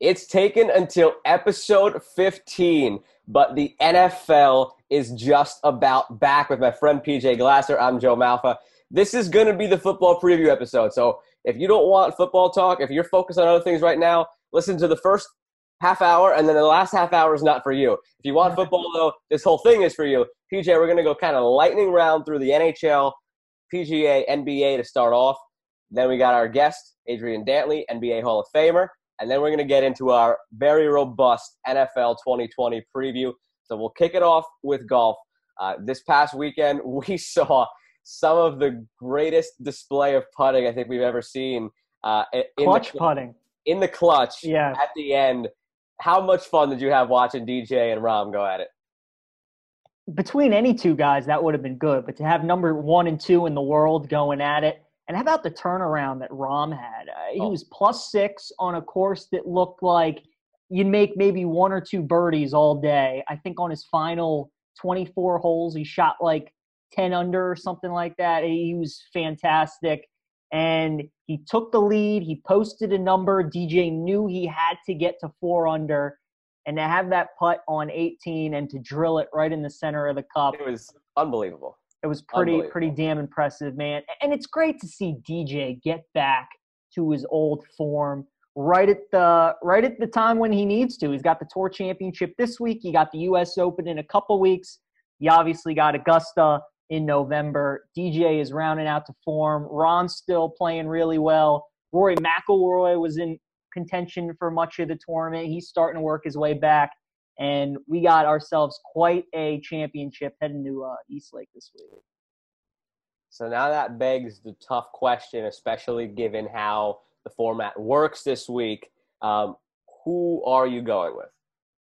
It's taken until episode 15, but the NFL is just about back with my friend PJ Glasser. I'm Joe Malfa. This is going to be the football preview episode. So if you don't want football talk, if you're focused on other things right now, listen to the first half hour, and then the last half hour is not for you. If you want football, though, this whole thing is for you. PJ, we're going to go kind of lightning round through the NHL, PGA, NBA to start off. Then we got our guest, Adrian Dantley, NBA Hall of Famer and then we're going to get into our very robust NFL 2020 preview. So we'll kick it off with golf. Uh, this past weekend, we saw some of the greatest display of putting I think we've ever seen. Uh, in clutch the, putting. In the clutch yeah. at the end. How much fun did you have watching DJ and Rahm go at it? Between any two guys, that would have been good. But to have number one and two in the world going at it, and how about the turnaround that Rahm had? Uh, he oh. was plus six on a course that looked like you'd make maybe one or two birdies all day. I think on his final 24 holes, he shot like 10 under or something like that. He was fantastic. And he took the lead. He posted a number. DJ knew he had to get to four under. And to have that putt on 18 and to drill it right in the center of the cup. It was unbelievable. It was pretty pretty damn impressive, man. And it's great to see DJ get back to his old form right at the right at the time when he needs to. He's got the tour championship this week. He got the US Open in a couple weeks. He obviously got Augusta in November. DJ is rounding out to form. Rahm's still playing really well. Rory McIlroy was in contention for much of the tournament. He's starting to work his way back and we got ourselves quite a championship heading to uh, East Lake this week. So now that begs the tough question, especially given how the format works this week. Um, who are you going with?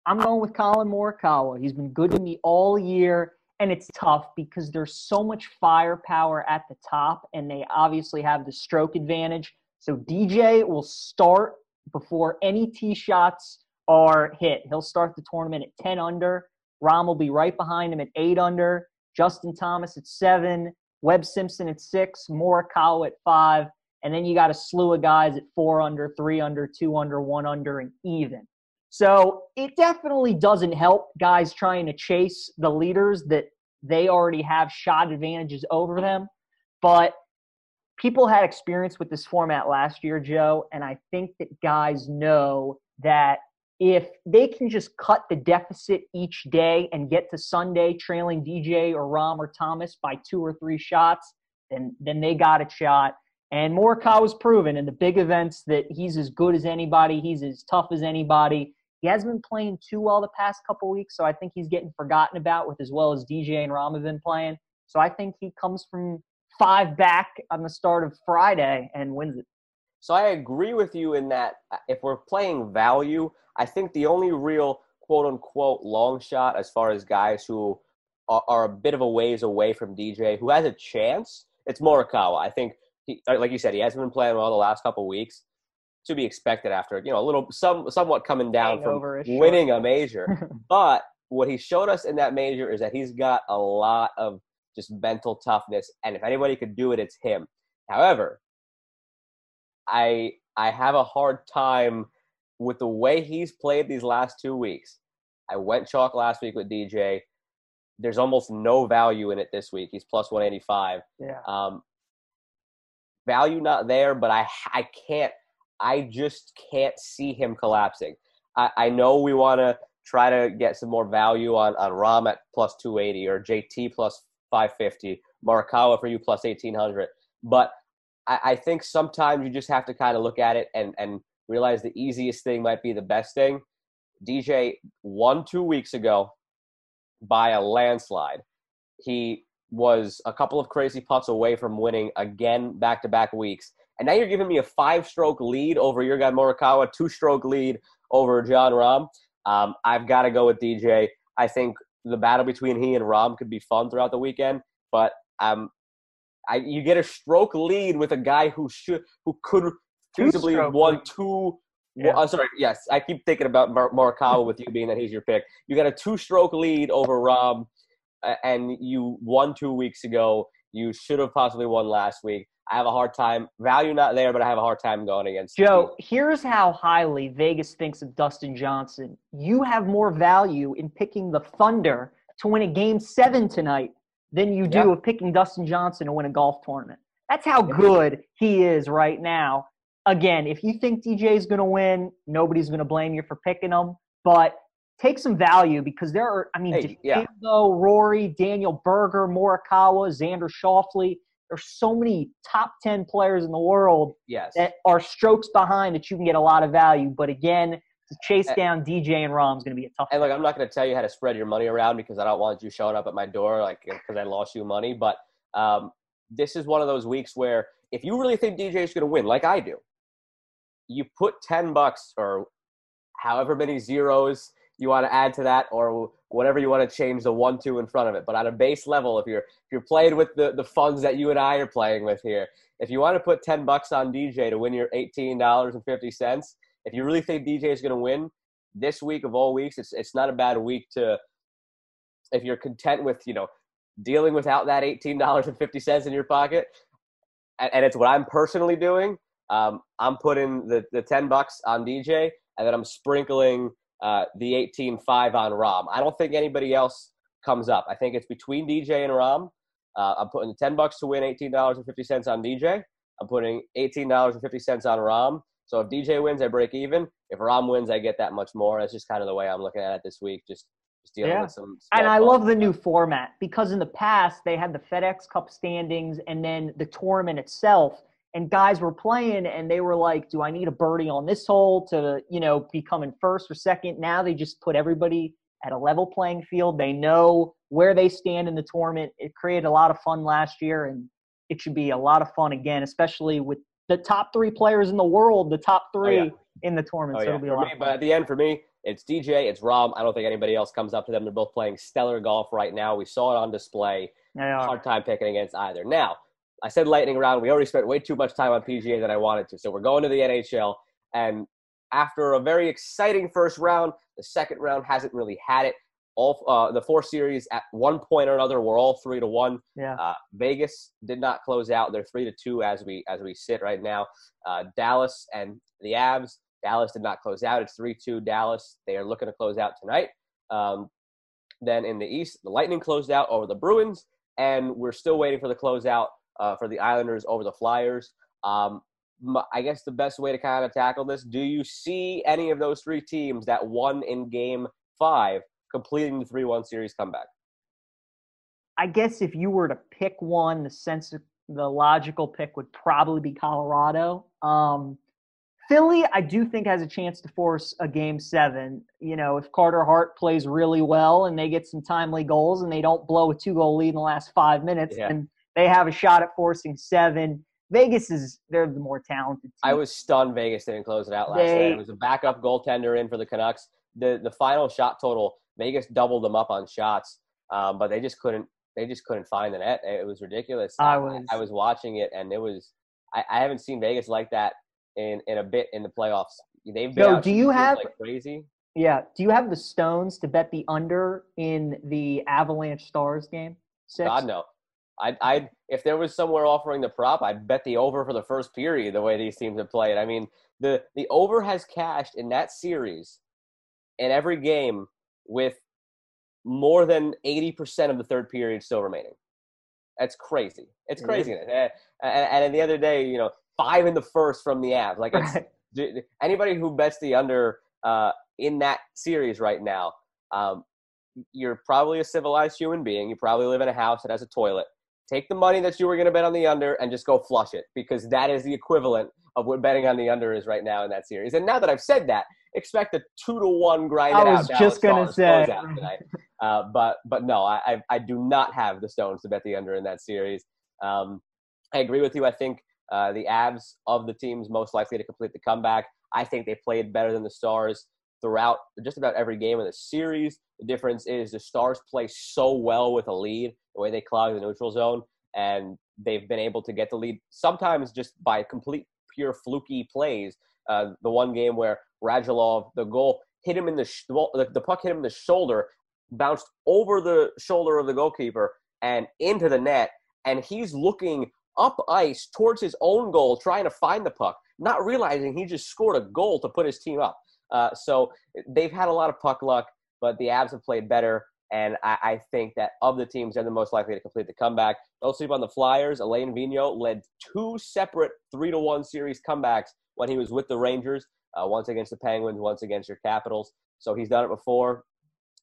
I'm going with Collin Morikawa. He's been good to me all year, and it's tough because there's so much firepower at the top, and they obviously have the stroke advantage. So DJ will start before any tee shots are hit. He'll start the tournament at 10 under. Rahm will be right behind him at 8 under. Justin Thomas at 7. Webb Simpson at 6. Morikawa at 5. And then you got a slew of guys at 4 under, 3 under, 2 under, 1 under, and even. So it definitely doesn't help guys trying to chase the leaders that they already have shot advantages over them. But people had experience with this format last year, Joe, and I think that guys know that if they can just cut the deficit each day and get to Sunday trailing DJ or Rahm or Thomas by two or three shots, then then they got a shot. And Morikawa was proven in the big events that he's as good as anybody. He's as tough as anybody. He hasn't been playing too well the past couple weeks, so I think he's getting forgotten about with as well as DJ and Rahm have been playing. So I think he comes from five back on the start of Friday and wins it. So I agree with you in that uh, if we're playing value, I think the only real quote unquote long shot as far as guys who are, are a bit of a ways away from DJ who has a chance, it's Morikawa. I think, he, uh, like you said, he hasn't been playing well the last couple weeks. To be expected after you know a little some somewhat coming down from winning a major, but what he showed us in that major is that he's got a lot of just mental toughness, and if anybody could do it, it's him. However, I I have a hard time with the way he's played these last two weeks. I went chalk last week with DJ. There's almost no value in it this week. He's plus 185. Yeah. Um, value not there, but I I can't. I just can't see him collapsing. I, I know we want to try to get some more value on on Rahm at plus 280 or JT plus 550, Morikawa for you plus 1800, but I, I think sometimes you just have to kind of look at it and and realize the easiest thing might be the best thing. DJ won two weeks ago by a landslide. He was a couple of crazy putts away from winning again back to back weeks. And now you're giving me a five stroke lead over your guy Morikawa, two stroke lead over Jon Rahm. Um, I've got to go with DJ. I think the battle between he and Rahm could be fun throughout the weekend, but um, I, you get a stroke lead with a guy who should who could feasibly have won two. Yeah. Well, uh, sorry, yes, I keep thinking about Mar- Morikawa with you being that he's your pick. You got a two-stroke lead over uh, and you won two weeks ago. You should have possibly won last week. I have a hard time. Value not there, but I have a hard time going against. Joe, here's how highly Vegas thinks of Dustin Johnson. You have more value in picking the Thunder to win a game seven tonight than you do yeah. of picking Dustin Johnson to win a golf tournament. That's how good he is right now. Again, if you think DJ is going to win, nobody's going to blame you for picking him. But take some value because there are, I mean, hey, yeah. Rory, Daniel Berger, Morikawa, Xander Schauffele. There's so many top 10 players in the world yes. that are strokes behind that you can get a lot of value. But again, to chase down DJ and Rahm is going to be a tough. And look, I'm not going to tell you how to spread your money around because I don't want you showing up at my door like because I lost you money. But um, this is one of those weeks where if you really think DJ is going to win, like I do, you put 10 bucks or however many zeros you want to add to that or whatever you want to change the one two in front of it but on a base level if you're if you're playing with the the funds that you and i are playing with here if you want to put 10 bucks on dj to win your $18.50 if you really think dj is going to win this week of all weeks it's it's not a bad week to if you're content with you know dealing without that $18.50 in your pocket and it's what i'm personally doing um, i'm putting the, the 10 bucks on dj and then i'm sprinkling uh, the 18-5 on Rahm. I don't think anybody else comes up. I think it's between DJ and Rahm. Uh, I'm putting the 10 bucks to win $18.50 on DJ. I'm putting $18.50 on Rahm. So if DJ wins, I break even. If Rahm wins, I get that much more. That's just kind of the way I'm looking at it this week. Just, just dealing yeah. with some. And I love the new format because in the past they had the FedEx Cup standings and then the tournament itself and guys were playing and they were like, "Do I need a birdie on this hole to, you know, be coming first or second? Now they just put everybody at a level playing field. They know where they stand in the tournament. It created a lot of fun last year, and it should be a lot of fun again, especially with the top three players in the world, the top oh, three oh, yeah. in the tournament. Oh, so yeah. it'll be a lot. Me, but at the end, for me, it's DJ, it's Rahm. I don't think anybody else comes up to them. They're both playing stellar golf right now. We saw it on display. Hard time picking against either. Now, I said lightning round. We already spent way too much time on PGA than I wanted to. So we're going to the NHL. And after a very exciting first round, the second round hasn't really had it. All uh, the four series at one point or another were all three to one. Yeah. Uh, Vegas did not close out. They're three to two as we as we sit right now. Uh, Dallas and the Avs. Dallas did not close out. It's three two Dallas. They are looking to close out tonight. Um, then in the East, the Lightning closed out over the Bruins, and we're still waiting for the closeout uh, for the Islanders over the Flyers. Um, I guess the best way to kind of tackle this: Do you see any of those three teams that won in Game Five completing the three-one series comeback? I guess if you were to pick one, the sense the logical pick would probably be Colorado. Um, Philly, I do think has a chance to force a game seven. You know, if Carter Hart plays really well and they get some timely goals and they don't blow a two goal lead in the last five minutes, yeah. and they have a shot at forcing seven. Vegas is they're the more talented. Team. I was stunned Vegas didn't close it out last they, night. It was a backup goaltender in for the Canucks. The the final shot total, Vegas doubled them up on shots, um, but they just couldn't they just couldn't find the net. It was ridiculous. I was I, I was watching it and it was I, I, haven't seen Vegas like that in in a bit in the playoffs. They've been Yo, do you have like crazy? Yeah. Do you have the stones to bet the under in the Avalanche Stars game? Six? God no. I, I, if there was somewhere offering the prop, I'd bet the over for the first period. The way these teams have played, I mean, the the over has cashed in that series, in every game with more than eighty percent of the third period still remaining. That's crazy. It's crazy. And, and, the other day, you know, five in the first from the Avs. Like right. anybody who bets the under uh, in that series right now, um, you're probably a civilized human being. You probably live in a house that has a toilet take the money that you were going to bet on the under and just go flush it because that is the equivalent of what betting on the under is right now in that series. And now that I've said that, expect a two to one grind I was out just going to say. Uh, but but no, I, I, I do not have the stones to bet the under in that series. Um, I agree with you. I think uh, the Avs of the teams most likely to complete the comeback. I think they played better than the Stars throughout just about every game of the series. The difference is the Stars play so well with a lead, the way they clog the neutral zone, and they've been able to get the lead sometimes just by complete pure fluky plays. Uh, the one game where Radulov, the goal hit him in the, sh- the puck hit him in the shoulder, bounced over the shoulder of the goalkeeper and into the net, and he's looking up ice towards his own goal, trying to find the puck, not realizing he just scored a goal to put his team up. Uh, so they've had a lot of puck luck, but the Avs have played better. And I, I, think that of the teams, they're the most likely to complete the comeback. Don't sleep on the Flyers. Alain Vigneault led two separate three to one series comebacks when he was with the Rangers. Uh, once against the Penguins, once against your Capitals. So he's done it before.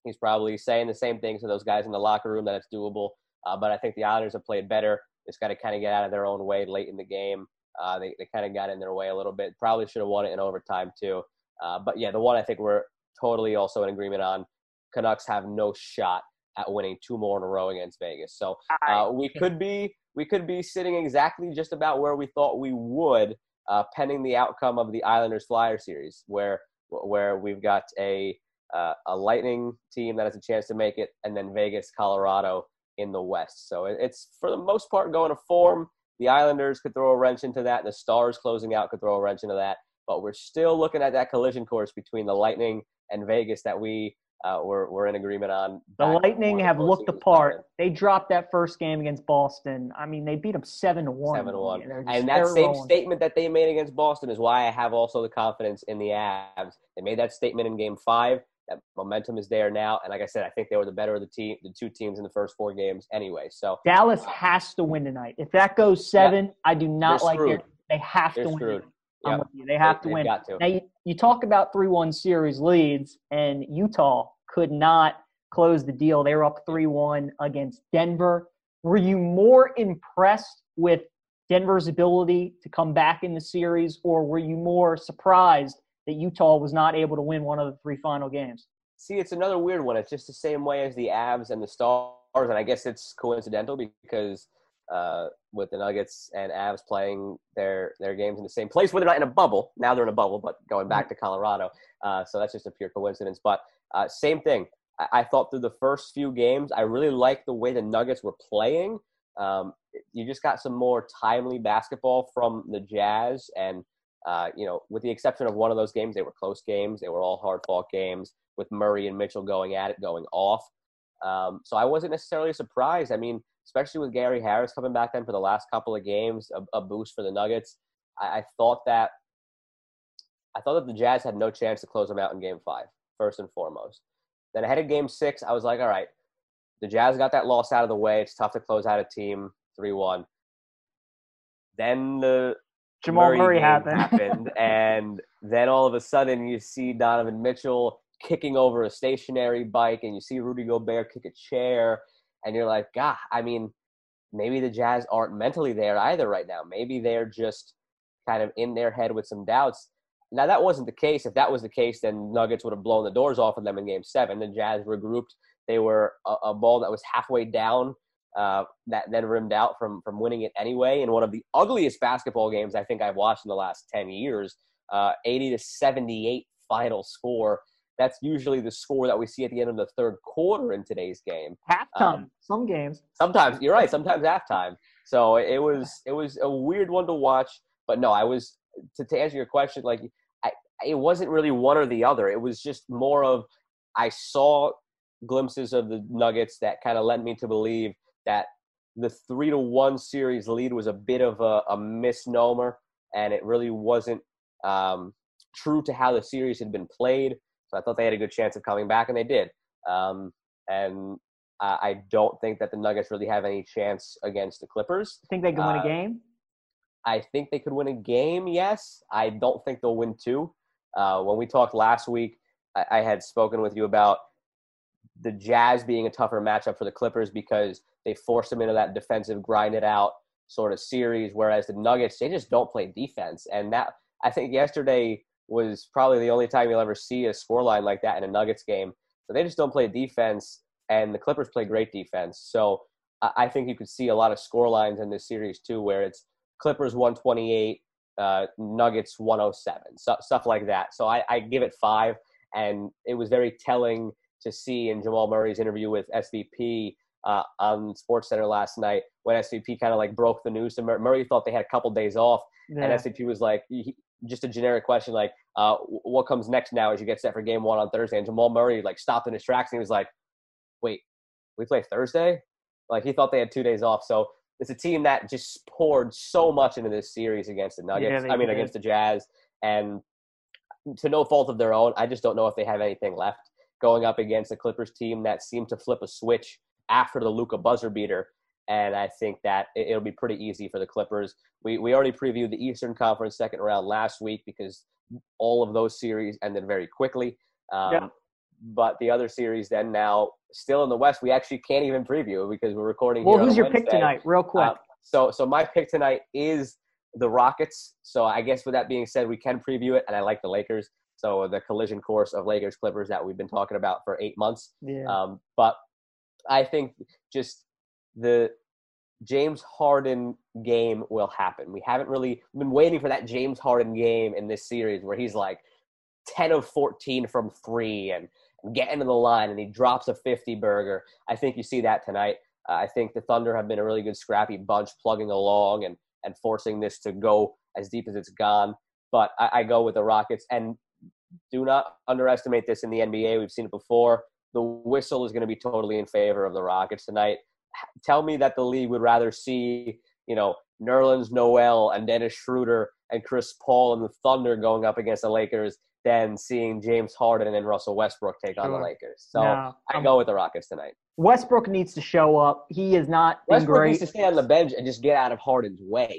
He's probably saying the same thing to those guys in the locker room that it's doable. Uh, but I think the Islanders have played better. It's got to kind of get out of their own way late in the game. Uh, they they kind of got in their way a little bit. Probably should have won it in overtime too. Uh, but yeah, the one I think we're totally also in agreement on. Canucks have no shot at winning two more in a row against Vegas. So uh, we could be we could be sitting exactly just about where we thought we would, uh, pending the outcome of the Islanders Flyer series, where where we've got a uh, a Lightning team that has a chance to make it, and then Vegas, Colorado in the West. So it's for the most part going to form. The Islanders could throw a wrench into that, and the Stars closing out could throw a wrench into that. But we're still looking at that collision course between the Lightning and Vegas that we uh, we're, we're in agreement on. The Lightning have looked the apart. They dropped that first game against Boston. I mean, they beat them seven to one. Seven to one. And that same rolling. statement that they made against Boston is why I have also the confidence in the Avs. They made that statement in Game Five. That momentum is there now, and like I said, I think they were the better of the team, the two teams in the first four games anyway. So Dallas has to win tonight. If that goes seven, yeah, I do not like it. They have they're to win. I'm with you. They have they, to win. To. Now you, talk about three one series leads, and Utah could not close the deal. They were up three one against Denver. Were you more impressed with Denver's ability to come back in the series, or were you more surprised that Utah was not able to win one of the three final games? See, it's another weird one. It's just the same way as the Avs and the Stars, and I guess it's coincidental because uh, with the Nuggets and Avs playing their their games in the same place. Where they're not in a bubble now, they're in a bubble, but going back to Colorado, uh, so that's just a pure coincidence. But uh, same thing. I, I, thought through the first few games, I really liked the way the Nuggets were playing. Um, you just got some more timely basketball from the Jazz, and uh, you know, with the exception of one of those games, they were close games. They were all hard fought games with Murray and Mitchell going at it, going off. Um, so I wasn't necessarily surprised. I mean, especially with Gary Harris coming back then for the last couple of games, a, a boost for the Nuggets. I, I, thought that I thought that the Jazz had no chance to close them out in Game Five, first and foremost. Then ahead of Game Six, I was like, all right, the Jazz got that loss out of the way. It's tough to close out a team three one. Then the Jamal Murray, Murray happened. happened and then all of a sudden you see Donovan Mitchell kicking over a stationary bike, and you see Rudy Gobert kick a chair and you're like, God, I mean, maybe the Jazz aren't mentally there either right now. Maybe they're just kind of in their head with some doubts. Now that wasn't the case. If that was the case, then Nuggets would have blown the doors off of them in Game Seven. The Jazz regrouped. They were a, a ball that was halfway down, uh, that then rimmed out from from winning it anyway. In one of the ugliest basketball games I think I've watched in the last ten years, uh, 80 to 78 final score that's usually the score that we see at the end of the third quarter in today's game. Halftime, um, some games. Sometimes you're right. Sometimes halftime. So it was it was a weird one to watch. But no, I was to, to answer your question. Like, I, it wasn't really one or the other. It was just more of I saw glimpses of the Nuggets that kind of led me to believe that the three to one series lead was a bit of a, a misnomer, and it really wasn't um, true to how the series had been played. So I thought they had a good chance of coming back, and they did. Um, and I, I don't think that the Nuggets really have any chance against the Clippers. Think they can uh, win a uh, game? I think they could win a game. Yes, I don't think they'll win two. Uh, when we talked last week, I, I had spoken with you about the Jazz being a tougher matchup for the Clippers because they forced them into that defensive grind it out sort of series, whereas the Nuggets they just don't play defense, and that I think yesterday was probably the only time you'll ever see a scoreline like that in a Nuggets game. So they just don't play defense, and the Clippers play great defense. So I think you could see a lot of score lines in this series too, where it's Clippers 128, uh, Nuggets 107, so, stuff like that. So I, I give it five, and it was very telling to see in Jamal Murray's interview with SVP uh, on SportsCenter last night when SVP kind of like broke the news to Murray. Murray thought they had a couple days off, yeah. and SVP was like, he, just a generic question like, uh, what comes next now as you get set for game one on Thursday? And Jamal Murray like stopped in his tracks and he was like, wait, we play Thursday? Like he thought they had two days off. So it's a team that just poured so much into this series against the Nuggets. Yeah, I mean, did. against the Jazz, and to no fault of their own, I just don't know if they have anything left going up against the Clippers team that seemed to flip a switch after the Luka buzzer beater. And I think that it'll be pretty easy for the Clippers. We we already previewed the Eastern Conference second round last week because all of those series ended very quickly. Um, Yeah. But the other series then now still in the West, we actually can't even preview because we're recording. Well, who's your pick tonight, real quick? Uh, so so my pick tonight is the Rockets. So I guess with that being said, we can preview it, and I like the Lakers. So the collision course of Lakers Clippers that we've been talking about for eight months. yeah. Um, but I think just the James Harden game will happen. We haven't really been waiting for that James Harden game in this series where he's like 10 of 14 from three and getting to the line and he drops a 50 burger. I think you see that tonight. Uh, I think the Thunder have been a really good scrappy bunch plugging along and, and forcing this to go as deep as it's gone. But I, I go with the Rockets. And do not underestimate this in the NBA. We've seen it before. The whistle is going to be totally in favor of the Rockets tonight. Tell me that the league would rather see, you know, Nerlens Noel and Dennis Schroeder and Chris Paul and the Thunder going up against the Lakers than seeing James Harden and Russell Westbrook take on the Lakers. So No, I go with the Rockets tonight. Westbrook needs to show up. He is not Westbrook needs to stay on the bench and just get out of Harden's way.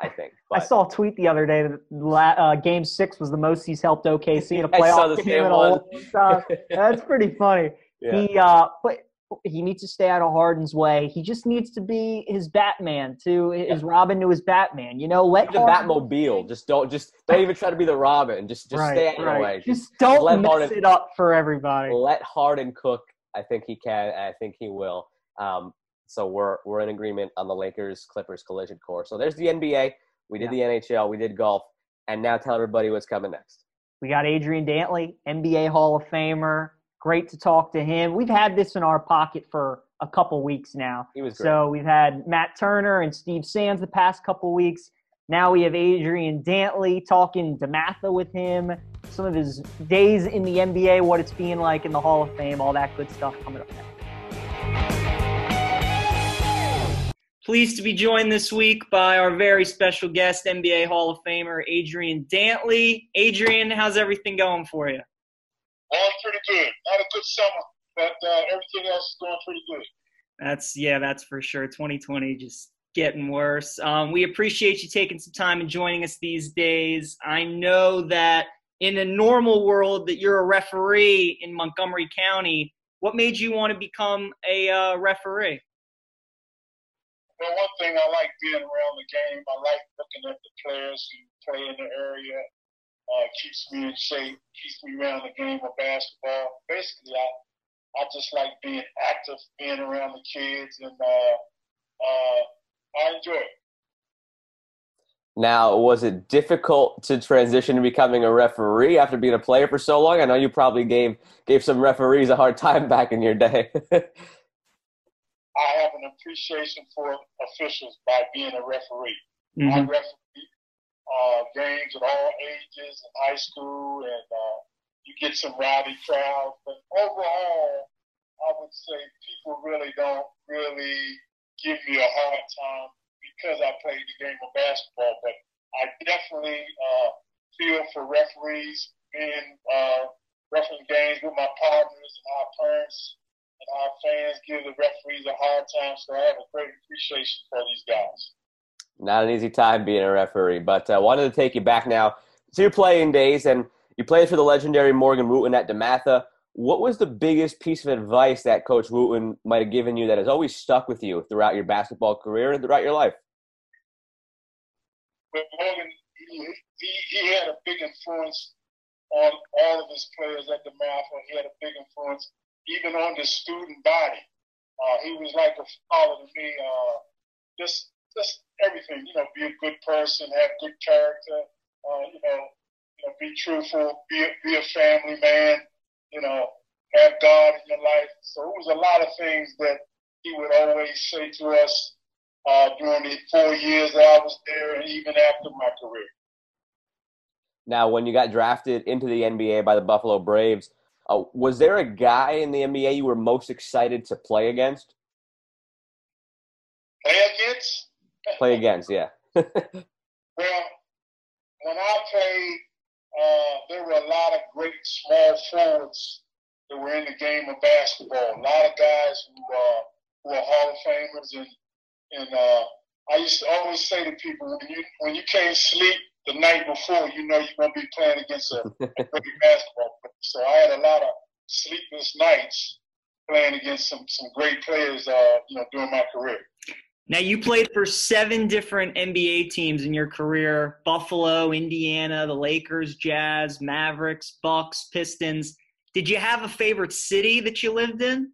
I think. I saw a tweet the other day that uh, Game Six was the most he's helped OKC in a playoff game same in a one. long. That's pretty funny. yeah. He uh, but he needs to stay out of Harden's way. He just needs to be his Batman to his Robin to his Batman. You know, let the Harden- Batmobile. Just don't just don't even try to be the Robin. Just just right, stay out of the way. Just Just don't let mess Harden- it up for everybody. let Harden cook. I think he can. I think he will. Um, so we're we're in agreement on the Lakers Clippers collision course. So there's the NBA. We did the NHL. We did golf. And now tell everybody what's coming next. We got Adrian Dantley, NBA Hall of Famer. Great to talk to him. We've had this in our pocket for a couple weeks now. He was great. So we've had Matt Turner and Steve Sands the past couple weeks. Now we have Adrian Dantley talking to DeMatha with him, some of his days in the NBA, what it's being like in the Hall of Fame, all that good stuff coming up next. Pleased to be joined this week by our very special guest, NBA Hall of Famer Adrian Dantley. Adrian, how's everything going for you? Going pretty good. Not a good summer, but uh, everything else is going pretty good. That's yeah, that's for sure. 2020 just getting worse. Um, we appreciate you taking some time and joining us these days. I know that in a normal world that you're a referee in Montgomery County. What made you want to become a uh, referee? Well, one thing I like being around the game. I like looking at the players who play in the area. Uh, keeps me in shape. Keeps me around the game of basketball. Basically, I I just like being active, being around the kids, and uh, uh, I enjoy it. Now, was it difficult to transition to becoming a referee after being a player for so long? I know you probably gave gave some referees a hard time back in your day. I have an appreciation for officials by being a referee. I Mhm. referee uh, games at all ages in high school, and uh, you get some rowdy crowds. But overall, I would say people really don't really give me a hard time because I played the game of basketball. But I definitely uh, feel for referees being uh, refereeing games with my partners and our parents and our fans give the referees a hard time. So I have a great appreciation for these guys. Not an easy time being a referee, but I uh, wanted to take you back now to your playing days, and you played for the legendary Morgan Wooten at DeMatha. What was the biggest piece of advice that Coach Wooten might have given you that has always stuck with you throughout your basketball career and throughout your life? but Morgan, he, he, had a big influence on all of his players at DeMatha. He had a big influence even on the student body. Uh, he was like a father to me. Uh, just, just everything. You know, be a good person, have good character. Uh, you know, you know, be truthful, be a, be a family man. You know, have God in your life. So it was a lot of things that he would always say to us uh, during the four years that I was there, and even after my career. Now, when you got drafted into the NBA by the Buffalo Braves, uh, was there a guy in the NBA you were most excited to play against? Play against? Play against, yeah. well, when I played, uh, there were a lot of great small forwards that were in the game of basketball. A lot of guys who, uh, who are Hall of Famers, and and uh, I used to always say to people, when you when you can't sleep the night before, you know you're gonna be playing against a, a great basketball player. So I had a lot of sleepless nights playing against some some great players, uh, you know, during my career. Now you played for seven different NBA teams in your career: Buffalo, Indiana, the Lakers, Jazz, Mavericks, Bucks, Pistons. Did you have a favorite city that you lived in?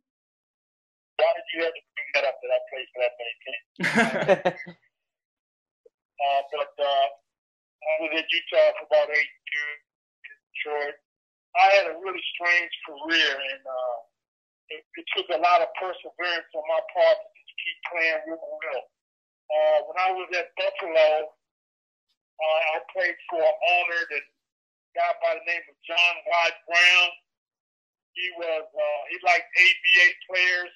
Why did you have to bring that up that I played for that many teams? uh, but uh, I was in Utah for about eight years in Detroit. I had a really strange career, and uh, it, it took a lot of perseverance on my part to keep playing real well. Uh, when I was at Buffalo, uh, I played for an owner that guy by the name of John Y. Brown. He was uh, he liked ABA players.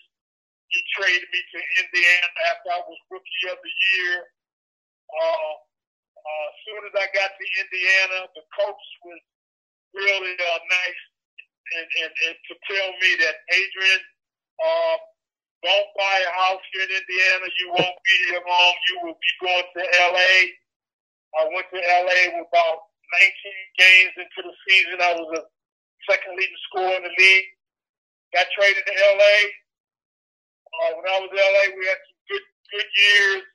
He traded me to Indiana after I was rookie of the year. Uh, uh, as soon as I got to Indiana, the coach was really uh, nice and, and, and to tell me that Adrian, uh, don't buy a house here in Indiana. You won't be here long. You will be going to LA. I went to LA with about 19 games into the season. I was the second leading scorer in the league. Got traded to LA. Uh, when I was in LA, we had some good good years.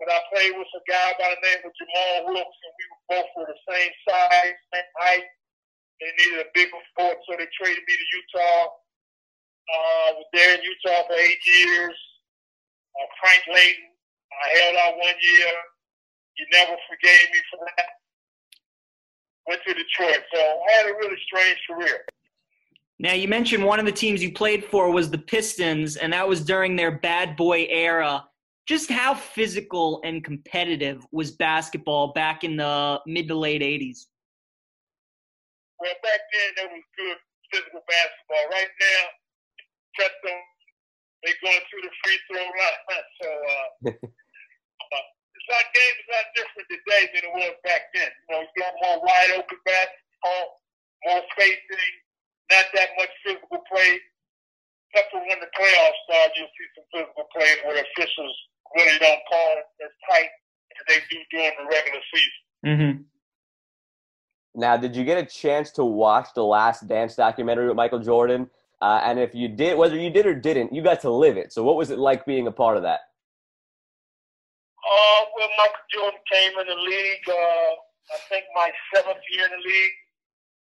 But I played with a guy by the name of Jamal Wilkes, and we were both were the same size, same height. They needed a bigger sport, so they traded me to Utah. Uh, I was there in Utah for eight years. Uh, Frank Layden, I held out one year. He never forgave me for that. Went to Detroit, so I had a really strange career. Now you mentioned one of the teams you played for was the Pistons, and that was during their bad boy era. Just how physical and competitive was basketball back in the mid to late '80s? Well, back then there was good physical basketball. Right now, just them, they going through the free throw line. So uh, uh, it's not game is not different today than it was back then. You know, you got more wide open basketball, more spacing, not that much physical play. Except for when the playoffs start, you'll see some physical play where officials really don't call it as tight as they do during the regular season. Mm-hmm. Now, did you get a chance to watch the Last Dance documentary with Michael Jordan? Uh, and if you did, whether you did or didn't, you got to live it. So, what was it like being a part of that? Uh, well, Michael Jordan came in the league, uh, I think my seventh year in the league.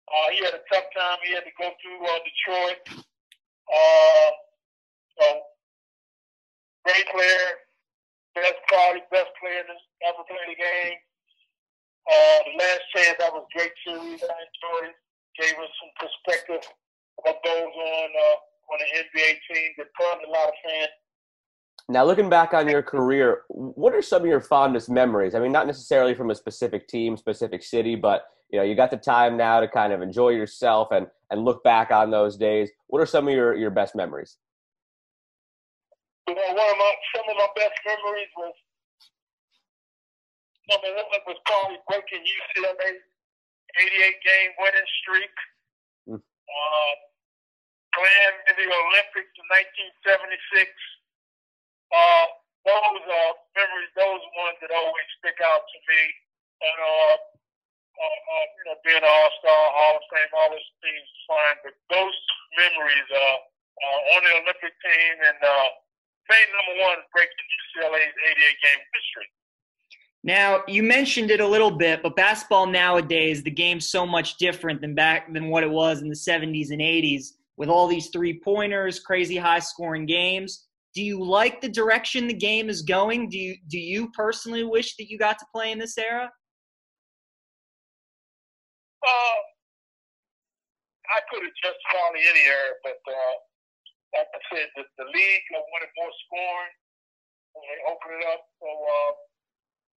Uh, he had a tough time. He had to go through uh, Detroit. Uh, so, great player, best quality, best player that ever played the game. Uh, the last chance, that was great series. I enjoyed it. Gave us some perspective what goes on uh, on an NBA team that brought a lot of fans. Now, looking back on your career, what are some of your fondest memories? I mean, not necessarily from a specific team, specific city, but you know, you got the time now to kind of enjoy yourself and and look back on those days. What are some of your your best memories? You know, one of my some of my best memories was number one was probably breaking UCLA 88 game winning streak. Mm. Uh, in the Olympics in 1976. Uh, those are memories, those ones that always stick out to me. And, uh, uh, uh, you know, being an All-Star, Hall of Fame, all those things fine. But those memories uh, uh, on the Olympic team and uh, number one breaking UCLA's 88 game history. Now you mentioned it a little bit, but basketball nowadays, the game's so much different than back than what it was in the 70s and 80s with all these three pointers, crazy high scoring games. Do you like the direction the game is going? Do you do you personally wish that you got to play in this era? Uh, I could have just probably any era, but uh, like I said, the, the league wanted more scoring when they opened it up. So uh,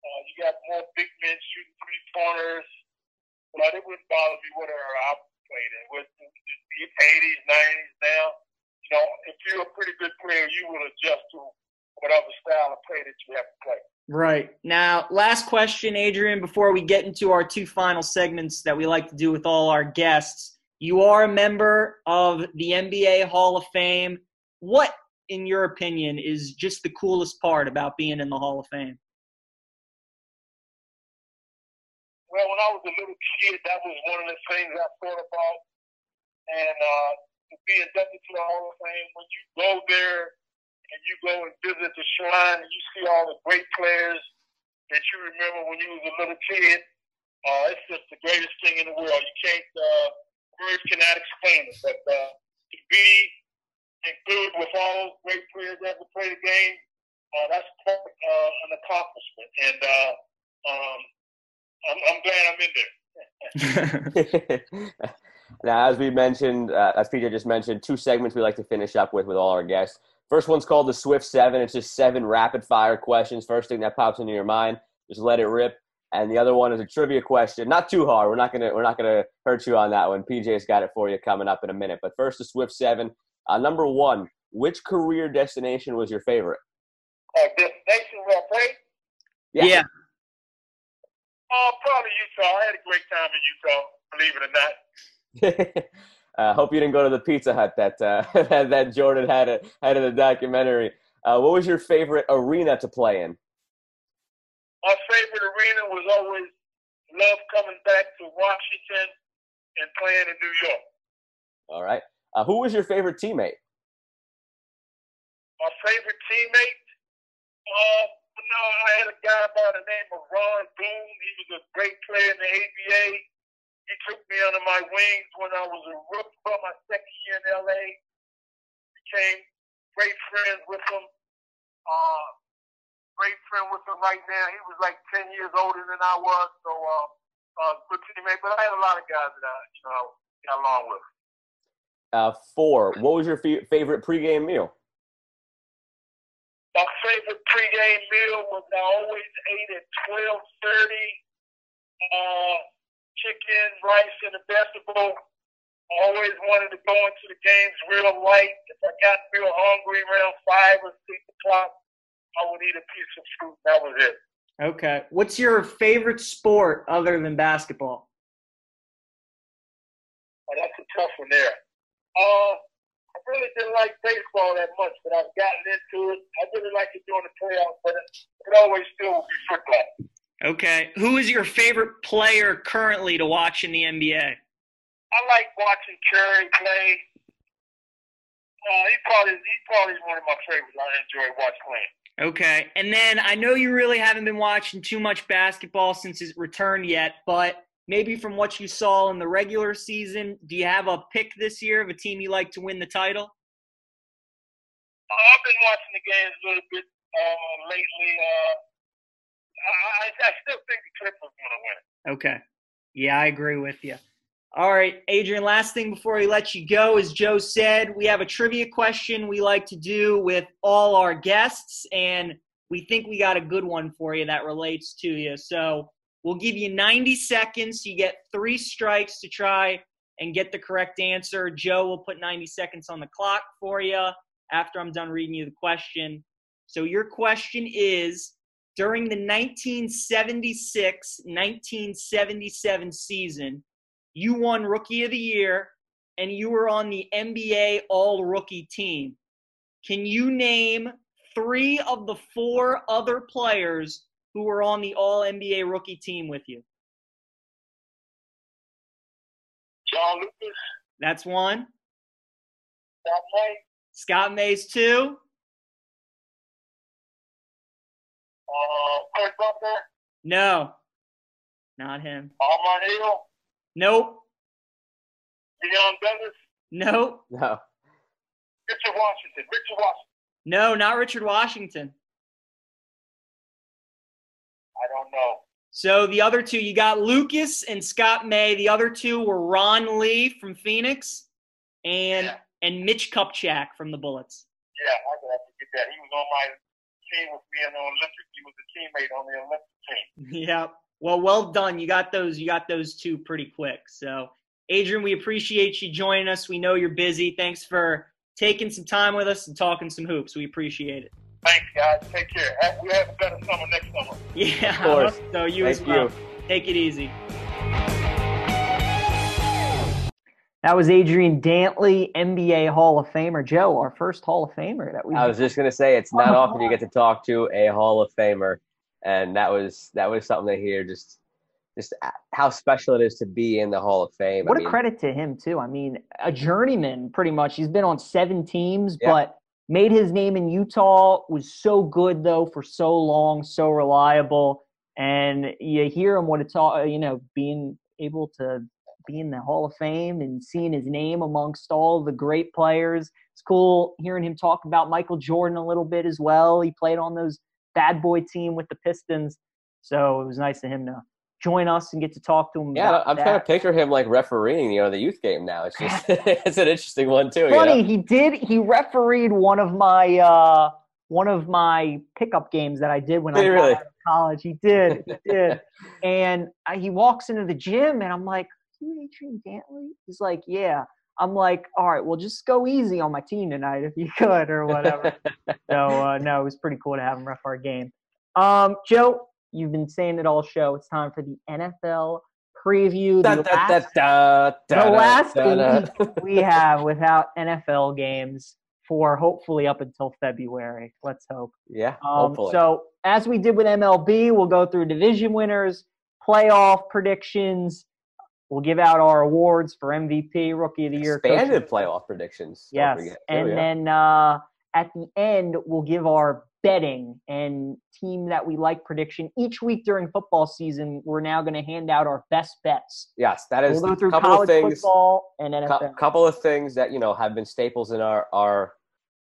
uh, you got more big men shooting three pointers. But it wouldn't bother me whatever I played in. With the 80s, 90s now, you know, if you're a pretty good player, you will adjust to whatever style of play that you have to play. Right. Now, last question, Adrian, before we get into our two final segments that we like to do with all our guests. You are a member of the NBA Hall of Fame. What, in your opinion, is just the coolest part about being in the Hall of Fame? Well, when I was a little kid, that was one of the things I thought about. And uh, to be inducted to the Hall of Fame, when you go there and you go and visit the shrine and you see all the great players that you remember when you was a little kid, uh, it's just the greatest thing in the world. You can't, uh, words cannot explain it. But uh, to be included with all those great players that ever play the game, uh, that's quite uh, an accomplishment. And uh, um, I'm, I'm glad I'm in there. now, as we mentioned, uh, as Peter just mentioned, two segments we like to finish up with with all our guests. First one's called the Swift Seven. It's just seven rapid fire questions. First thing that pops into your mind, just let it rip. And the other one is a trivia question. Not too hard. We're not gonna we're not gonna hurt you on that one. PJ's got it for you coming up in a minute. But first, the Swift Seven. Uh, number one, which career destination was your favorite? Uh, destination where I played? Yeah. yeah. Oh, probably Utah. I had a great time in Utah, believe it or not. uh, hope you didn't go to the Pizza Hut that uh, that Jordan had a, had in the documentary. Uh, what was your favorite arena to play in? My favorite arena was always love coming back to Washington and playing in New York. All right. Uh, who was your favorite teammate? My favorite teammate? No, I had a guy by the name of Ron Boone. He was a great player in the ABA. He took me under my wings when I was a rookie for my second year in LA. Became great friends with him. Uh, great friend with him right now. He was like 10 years older than I was, so uh, uh, good teammate. But I had a lot of guys that I, you know, got along with. Uh, four. What was your f- favorite pregame meal? My favorite pregame meal was I always ate at twelve thirty. Uh, chicken, rice, and a vegetable. I always wanted to go into the games real light. If I got real hungry around five or six o'clock, I would eat a piece of fruit. That was it. Okay. What's your favorite sport other than basketball? Oh, that's a tough one there. Uh, I really didn't like baseball that much, but I've gotten into it. I really like it during the playoffs, but it, it always still will be football. Okay. Who is your favorite player currently to watch in the NBA? I like watching Curry play. Uh, he probably he probably is one of my favorites. I enjoy watching playing. Okay, and then I know you really haven't been watching too much basketball since his return yet, but maybe from what you saw in the regular season, do you have a pick this year of a team you like to win the title? Uh, I've been watching the games a little bit uh, lately. Uh, I, I, still think the Clippers are going to win. Okay. Yeah, I agree with you. All right, Adrian, last thing before we let you go, as Joe said, we have a trivia question we like to do with all our guests, and we think we got a good one for you that relates to you. So We'll give you 90 seconds. You get three strikes to try and get the correct answer. Joe will put 90 seconds on the clock for you after I'm done reading you the question. So, your question is during the 1976 1977 season, you won Rookie of the Year and you were on the NBA All Rookie team. Can you name three of the four other players who were on the All NBA rookie team with you? John Lucas. That's one. Scott May. Scott May's two. Uh, Chris Butler. No, not him. Armond Hill. Nope. Dion Douglas. Nope. No. Richard Washington. Richard Washington. No, not Richard Washington. I don't know. So the other two, you got Lucas and Scott May. The other two were Ron Lee from Phoenix and yeah. and Mitch Kupchak from the Bullets. Yeah, I got to get that. He was on my team with me in the Olympics. He was a teammate on the Olympic team. yeah. Well, well done. You got those. You got those two pretty quick. So, Adrian, we appreciate you joining us. We know you're busy. Thanks for taking some time with us and talking some hoops. We appreciate it. Thanks, guys. Take care. We have a better summer next summer. Yeah, Of course. so you Thank as well. you. Take it easy. That was Adrian Dantley, NBA Hall of Famer. Joe, our first Hall of Famer that we. I was just gonna say it's not oh, often you get to talk to a Hall of Famer, and that was that was something to hear. Just just how special it is to be in the Hall of Fame. What I a mean, credit to him too. I mean, a journeyman pretty much. He's been on seven teams, Yeah. but made his name in Utah. Was so good though for so long, so reliable. And you hear him when it's all uh, you know, being able to be in the Hall of Fame and seeing his name amongst all the great players. It's cool hearing him talk about Michael Jordan a little bit as well. He played on those bad boy team with the Pistons, so it was nice of him to join us and get to talk to him. Yeah, I'm that. trying to picture him like refereeing, you know, the youth game now. It's just it's an interesting one too. you funny know? he did he refereed one of my uh one of my pickup games that i did when Did i was really? college he did he did and I, he walks into the gym and i'm like you adrian dantley he's like yeah i'm like all right well just go easy on my team tonight if you could or whatever so uh no it was pretty cool to have him ref our game um joe you've been saying it all show it's time for the nfl preview Da, the da, last da, the last week we have without NFL games for hopefully up until February. Let's hope. Yeah, Um, hopefully. so as we did with MLB, we'll go through division winners, playoff predictions. We'll give out our awards for MVP, Rookie of the Year, Expanded the- playoff predictions. Yes, and yeah. then uh, at the end we'll give our betting and team that we like prediction each week during football season. We're now going to hand out our best bets. yes, that is We'll a couple of things. football and NFL. couple of things that you know have been staples in our our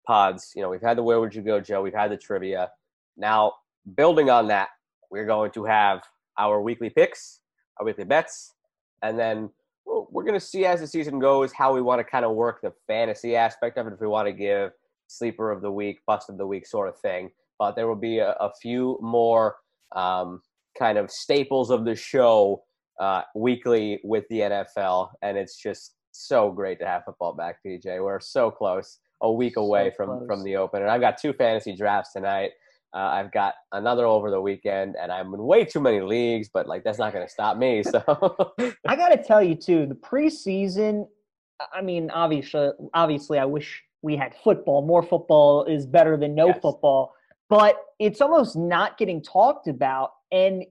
pods. You know, we've had the Where Would You Go, Joe. We've had the trivia. Now, building on that, we're going to have our weekly picks, our weekly bets, and then we're going to see as the season goes how we want to kind of work the fantasy aspect of it. If we want to give sleeper of the week, bust of the week, sort of thing. But there will be a, a few more um, kind of staples of the show uh, weekly with the NFL, and it's just so great to have football back, PJ. We're so close, a week So away from close. from the open, and I've got two fantasy drafts tonight. Uh, I've got another over the weekend, and I'm in way too many leagues, but like that's not going to stop me. So I got to tell you too, the preseason. I mean, obviously, obviously, I wish we had football. More football is better than no Yes. football, but it's almost not getting talked about. And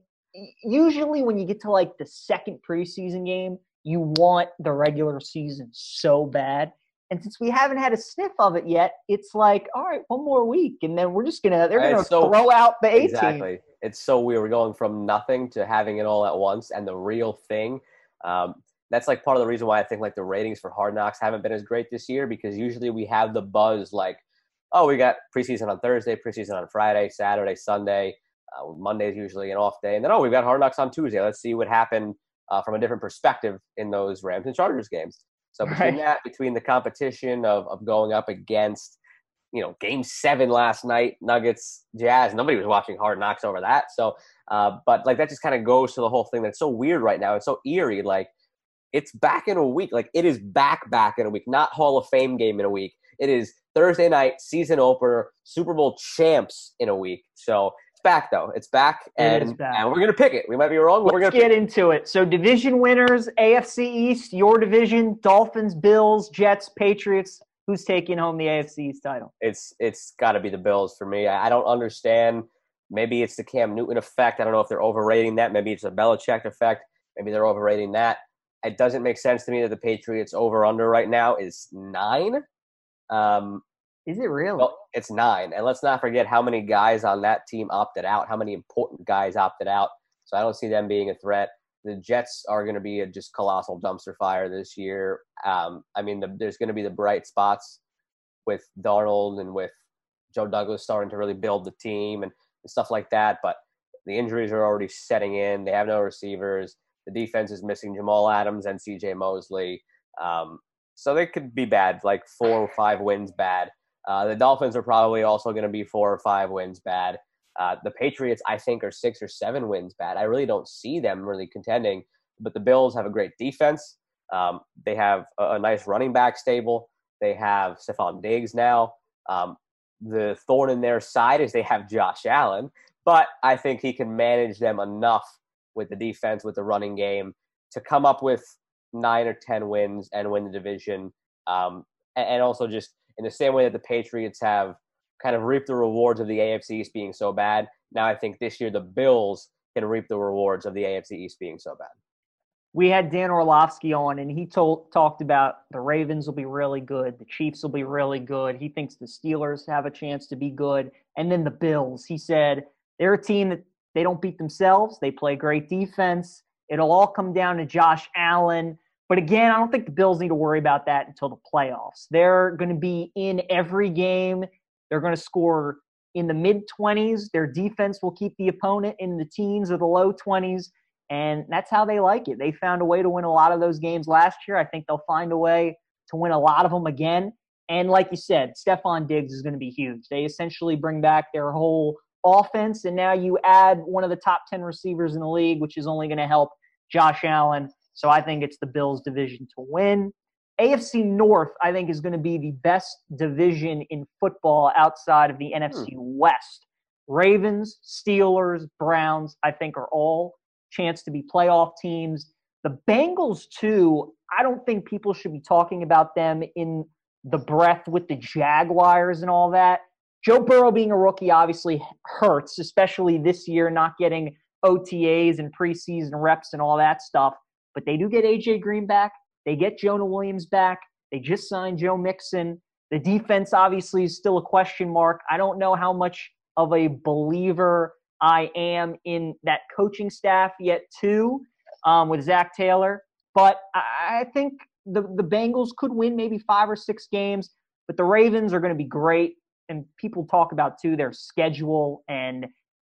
usually, when you get to like the second preseason game, you want the regular season so bad. And since we haven't had a sniff of it yet, it's like, all right, one more week, and then we're just gonna they're Right, gonna so- throw out the 18. exactly, it's so weird. We're going from nothing to having it all at once, and the real thing. Um, that's like part of the reason why I think like the ratings for Hard Knocks haven't been as great this year because usually we have the buzz like, oh, we got preseason on Thursday, preseason on Friday, Saturday, Sunday. Uh, Monday's usually an off day, and then oh, we've got Hard Knocks on Tuesday. Let's see what happened uh, from a different perspective in those Rams and Chargers games. So between Right. that, between the competition of of going up against, you know, Game Seven last night, Nuggets, Jazz. Nobody was watching Hard Knocks over that. So, uh, but like that just kind of goes to the whole thing that's so weird right now. It's so eerie. Like it's back in a week. Like it is back back in a week. Not Hall of Fame game in a week. It is Thursday night season opener, Super Bowl champs in a week. So it's back though. It's back, and is back. and we're gonna pick it. We might be wrong, but we're Let's gonna get into it. So, division winners AFC East, your division Dolphins, Bills, Jets, Patriots. Who's taking home the AFC East title? it's it's got to be the Bills for me. I, I don't understand. Maybe it's the Cam Newton effect. I don't know if they're overrating that. Maybe it's a Belichick effect. Maybe they're overrating that. It doesn't make sense to me that the Patriots over under right now is nine. Um, Is it real? well, it's nine, and let's not forget how many guys on that team opted out. How many important guys opted out. So I don't see them being a threat. The Jets are going to be a just colossal dumpster fire this year. Um, I mean, the, there's going to be the bright spots with Darnold and with Joe Douglas starting to really build the team and, and stuff like that. But the injuries are already setting in. They have no receivers. The defense is missing Jamal Adams and C.J. Mosley. Um, so they could be bad, like four or five wins bad. Uh, the Dolphins are probably also going to be four or five wins bad. Uh, the Patriots, I think, are six or seven wins bad. I really don't see them really contending. But the Bills have a great defense. Um, they have a, a nice running back stable. They have Stefon Diggs now. Um, the thorn in their side is they have Josh Allen, but I think he can manage them enough with the defense, with the running game, to come up with nine or ten wins and win the division. Um, and also just in the same way that the Patriots have kind of reaped the rewards of the AFC East being so bad. Now I think this year the Bills can reap the rewards of the AFC East being so bad. We had Dan Orlovsky on, and he told talked about the Ravens will be really good, the Chiefs will be really good. He thinks the Steelers have a chance to be good, and then the Bills. He said they're a team that they don't beat themselves. They play great defense. It'll all come down to Josh Allen. But again, I don't think the Bills need to worry about that until the playoffs. They're going to be in every game. They're going to score in the mid 20s. Their defense will keep the opponent in the teens or the low 20s. And that's how they like it. They found a way to win a lot of those games last year. I think they'll find a way to win a lot of them again. And like you said, Stefon Diggs is going to be huge. They essentially bring back their whole offense, and now you add one of the top 10 receivers in the league, which is only going to help Josh Allen. So I think it's the Bills' division to win. AFC North, I think, is going to be the best division in football outside of the hmm. NFC West. Ravens, Steelers, Browns, I think, are all chance to be playoff teams. The Bengals, too, I don't think people should be talking about them in the breath with the Jaguars and all that. Joe Burrow being a rookie obviously hurts, especially this year, not getting OTAs and preseason reps and all that stuff. But they do get AJ Green back. They get Jonah Williams back. They just signed Joe Mixon. The defense obviously is still a question mark. I don't know how much of a believer I am in that coaching staff yet, too, um, with Zac Taylor. But I think the, the Bengals could win maybe five or six games, but the Ravens are going to be great. And people talk about, too, their schedule, and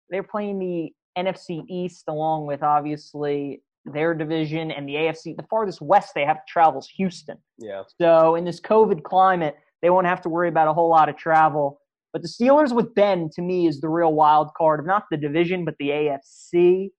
they're playing the NFC East along with obviously their division and the AFC. The farthest west they have to travel is Houston. Yeah. So in this COVID climate, they won't have to worry about a whole lot of travel. But the Steelers with Ben, to me, is the real wild card of not the division, but the AFC.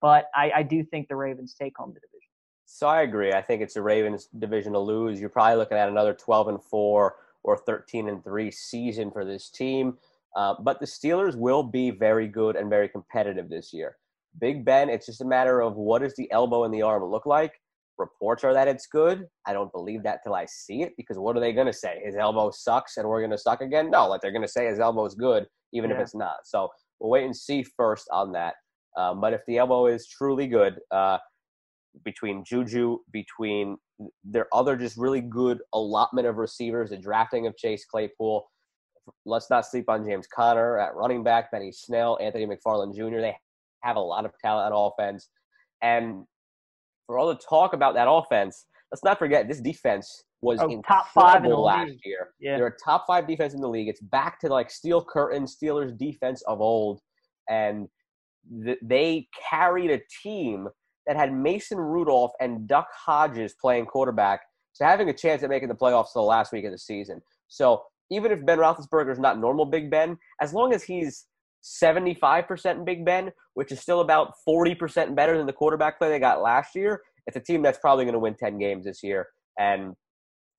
But I, I do think the Ravens take home the division. So I agree. I think it's the Ravens division to lose. You're probably looking at another 12 and 4 or 13 and 3 season for this team. Uh, but the Steelers will be very good and very competitive this year. Big Ben, it's just a matter of what does the elbow and the arm look like. Reports are that it's good. I don't believe that till I see it because what are they going to say? His elbow sucks and we're going to suck again? No, like they're going to say his elbow is good even yeah. if it's not. So we'll wait and see first on that. Um, but if the elbow is truly good, uh, between Juju, between their other just really good allotment of receivers, the drafting of Chase Claypool, let's not sleep on James Conner at running back, Benny Snell, Anthony McFarland Jr. They have a lot of talent on offense. And for all the talk about that offense, let's not forget this defense was oh, top five in last league. year. Yeah. They're a top five defense in the league. It's back to like steel curtain Steelers defense of old, and th- they carried a team that had Mason Rudolph and Duck Hodges playing quarterback to having a chance at making the playoffs the last week of the season. So even if Ben Roethlisberger is not normal Big Ben, as long as he's 75% Big Ben, which is still about 40% better than the quarterback play they got last year. It's a team that's probably going to win 10 games this year. And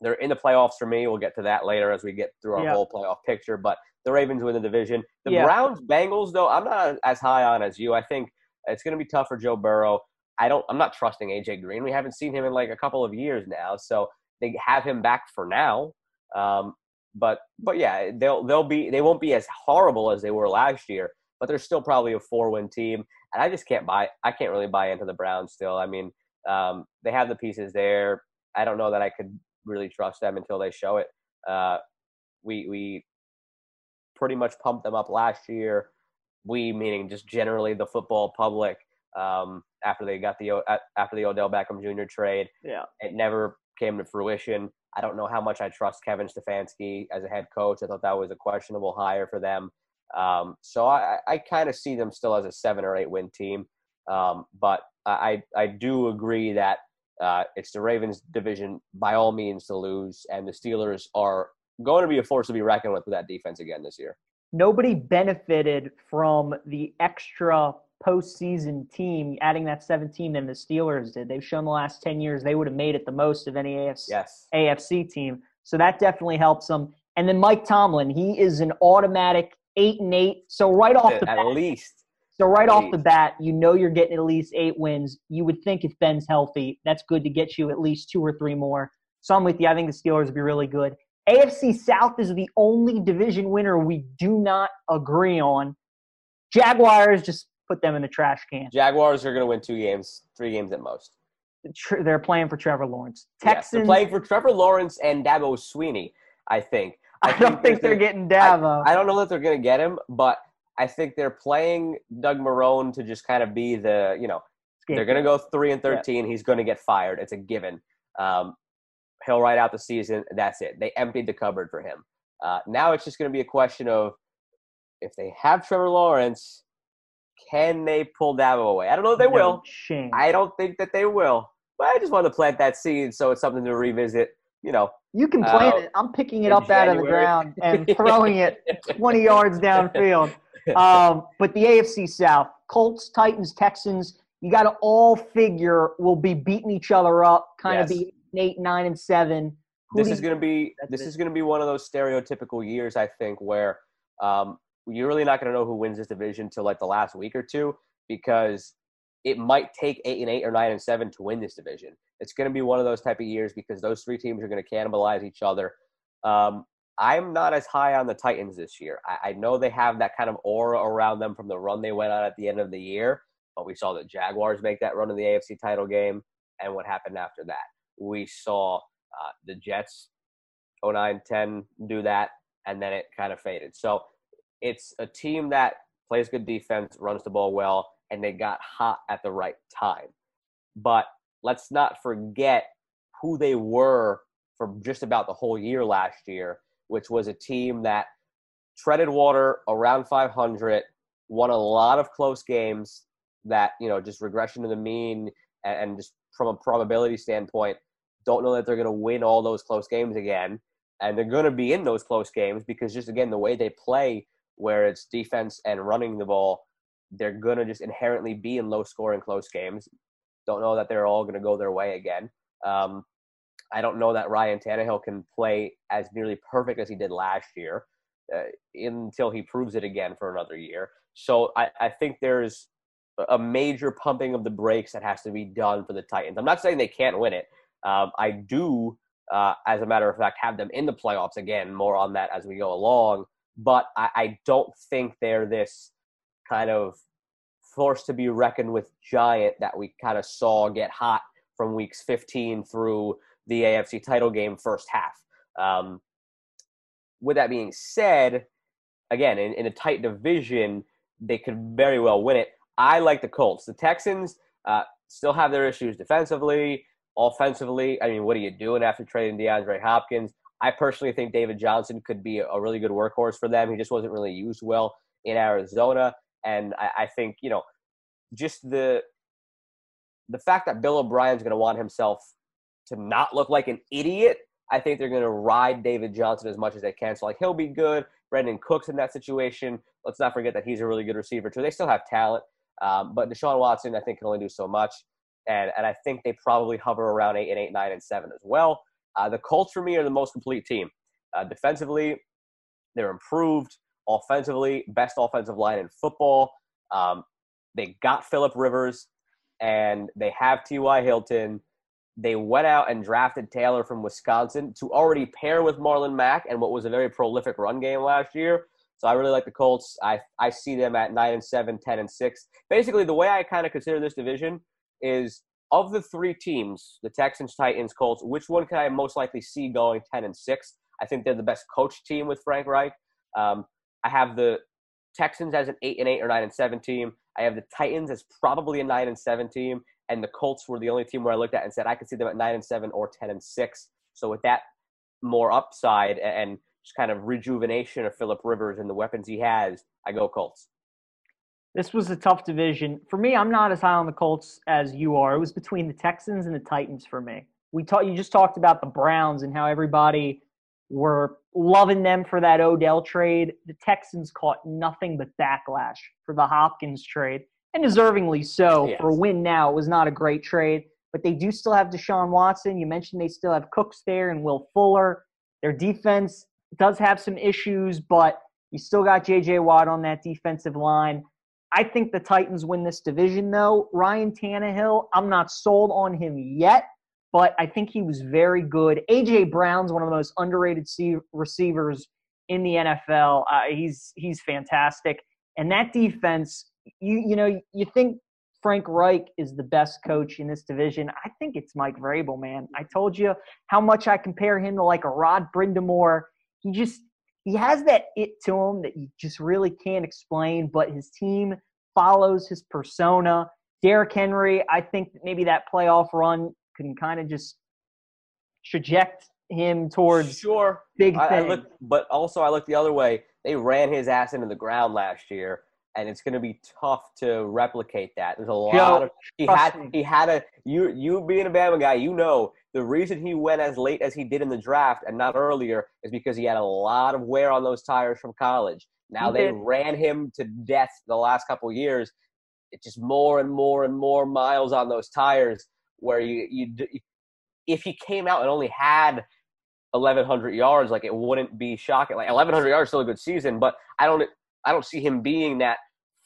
they're in the playoffs for me. We'll get to that later as we get through our yeah. whole playoff picture. But the Ravens win the division. The yeah. Browns Bengals, though, I'm not as high on as you. I think it's going to be tough for Joe Burrow. I don't. I'm not trusting AJ Green. We haven't seen him in like a couple of years now, so they have him back for now. Um, but but yeah, they'll they'll be they won't be as horrible as they were last year, but they're still probably a four win team. And I just can't buy I can't really buy into the Browns still. I mean, um, they have the pieces there. I don't know that I could really trust them until they show it. Uh, we we pretty much pumped them up last year. We meaning just generally the football public um, after they got the after the Odell Beckham Jr. trade. Yeah, it never came to fruition. I don't know how much I trust Kevin Stefanski as a head coach. I thought that was a questionable hire for them. Um, so I, I kind of see them still as a seven or eight win team. Um, but I, I do agree that uh, it's the Ravens division by all means to lose, and the Steelers are going to be a force to be reckoned with with that defense again this year. Nobody benefited from the extra postseason team, adding that 17 than the Steelers did. They've shown the last 10 years they would have made it the most of any AFC, yes. AFC team. So that definitely helps them. And then Mike Tomlin, he is an automatic eight and eight. So right off the at bat, least. so right at off the bat, you know you're getting at least eight wins. You would think if Ben's healthy, that's good to get you at least two or three more. So I'm with you. I think the Steelers would be really good. AFC South is the only division winner we do not agree on. Jaguars just put them in the trash can. Jaguars are going to win two games, three games at most. They're playing for Trevor Lawrence. Yes, Texans. they're playing for Trevor Lawrence and Dabo Swinney. I think. I don't think they're getting Dabo. I don't know that they're going to get him, but I think they're playing Doug Marrone to just kind of be the, you know, they're going to go three and thirteen. He's going to get fired. It's a given. Um, he'll ride out the season. That's it. They emptied the cupboard for him. Uh, now it's just going to be a question of if they have Trevor Lawrence, can they pull Dabo away? I don't know if they No will. Shame. I don't think that they will. But I just wanted to plant that seed so it's something to revisit. You know, You can plant Uh, it. I'm picking it up out of the ground and throwing it 20 yards downfield. Um, but the AFC South, Colts, Titans, Texans, you got to all figure will be beating each other up, kind of be eight, nine, and seven. Who this is going to be this it. is going to be one of those stereotypical years i think where um, you're really not going to know who wins this division till like the last week or two because it might take eight and eight or nine and seven to win this division. It's going to be one of those type of years because those three teams are going to cannibalize each other. Um, i'm not as high on the titans this year. I, I know they have that kind of aura around them from the run they went on at the end of the year but we saw the jaguars make that run in the afc title game and what happened after that? We saw uh, the Jets 09 10 do that, and then it kind of faded. So it's a team that plays good defense, runs the ball well, and they got hot at the right time. But let's not forget who they were for just about the whole year last year, which was a team that treaded water around 500, won a lot of close games that, you know, just regression to the mean and, and just from a probability standpoint, don't know that they're going to win all those close games again. And they're going to be in those close games because just again, the way they play, where it's defense and running the ball, they're going to just inherently be in low scoring close games. Don't know that they're all going to go their way again. Um, I don't know that Ryan Tannehill can play as nearly perfect as he did last year uh, until he proves it again for another year. So I, I think there's a major pumping of the brakes that has to be done for the Titans. I'm not saying they can't win it. Um, I do, uh, as a matter of fact, have them in the playoffs again. More on that as we go along. But I, I don't think they're this kind of force to be reckoned with giant that we kind of saw get hot from weeks 15 through the AFC title game first half. Um, with that being said, again, in, in a tight division, they could very well win it. I like the Colts. The Texans uh, still have their issues defensively, offensively. I mean, what are you doing after trading DeAndre Hopkins? I personally think David Johnson could be a really good workhorse for them. He just wasn't really used well in Arizona, and I, I think you know, just the the fact that Bill O'Brien's going to want himself to not look like an idiot. I think they're going to ride David Johnson as much as they can. So like he'll be good. Brandin Cooks in that situation. Let's not forget that he's a really good receiver too. They still have talent, um, but Deshaun Watson I think can only do so much, and and I think they probably hover around eight and eight, nine and seven as well. Uh, the Colts for me are the most complete team. Uh, defensively, they're improved. Offensively, best offensive line in football. Um, they got Philip Rivers, and they have T.Y. Hilton. They went out and drafted Taylor from Wisconsin to already pair with Marlon Mack and what was a very prolific run game last year. So I really like the Colts. I I see them at nine and seven, 10 and six. Basically, the way I kind of consider this division is of the three teams, the Texans, Titans, Colts, which one can I most likely see going ten and six? I think they're the best coach team with Frank Reich. Um, I have the Texans as an eight and eight or nine and seven team. I have the Titans as probably a nine and seven team, and the Colts were the only team where I looked at and said I could see them at nine and seven or ten and six. So with that more upside and just kind of rejuvenation of Philip Rivers and the weapons he has, I go Colts. This was a tough division. For me, I'm not as high on the Colts as you are. It was between the Texans and the Titans for me. We talked you just talked about the Browns and how everybody were loving them for that Odell trade. The Texans caught nothing but backlash for the Hopkins trade, and deservingly so. Yes. For a win now, it was not a great trade, but they do still have Deshaun Watson. You mentioned they still have Cooks there and Will Fuller. Their defense does have some issues, but you still got J.J. Watt on that defensive line. I think the Titans win this division, though. Ryan Tannehill, I'm not sold on him yet, but I think he was very good. A.J. Brown's one of the most underrated receivers in the NFL. Uh, he's he's fantastic, and that defense. You you know you think Frank Reich is the best coach in this division. I think it's Mike Vrabel, man. I told you how much I compare him to like a Rod Brind'Amour. He just he has that it to him that you just really can't explain, but his team follows his persona. Derrick Henry, I think maybe that playoff run can kind of just traject him towards sure big I, things. I look, but also I look the other way. They ran his ass into the ground last year, and it's going to be tough to replicate that. There's a lot of he had me. he had a you you being a Bama guy, you know the reason he went as late as he did in the draft and not earlier is because he had a lot of wear on those tires from college. Now they ran him to death the last couple of years. It's just more and more and more miles on those tires. Where you you if he came out and only had 1100 yards like it wouldn't be shocking like 1100 yards is still a good season but i don't i don't see him being that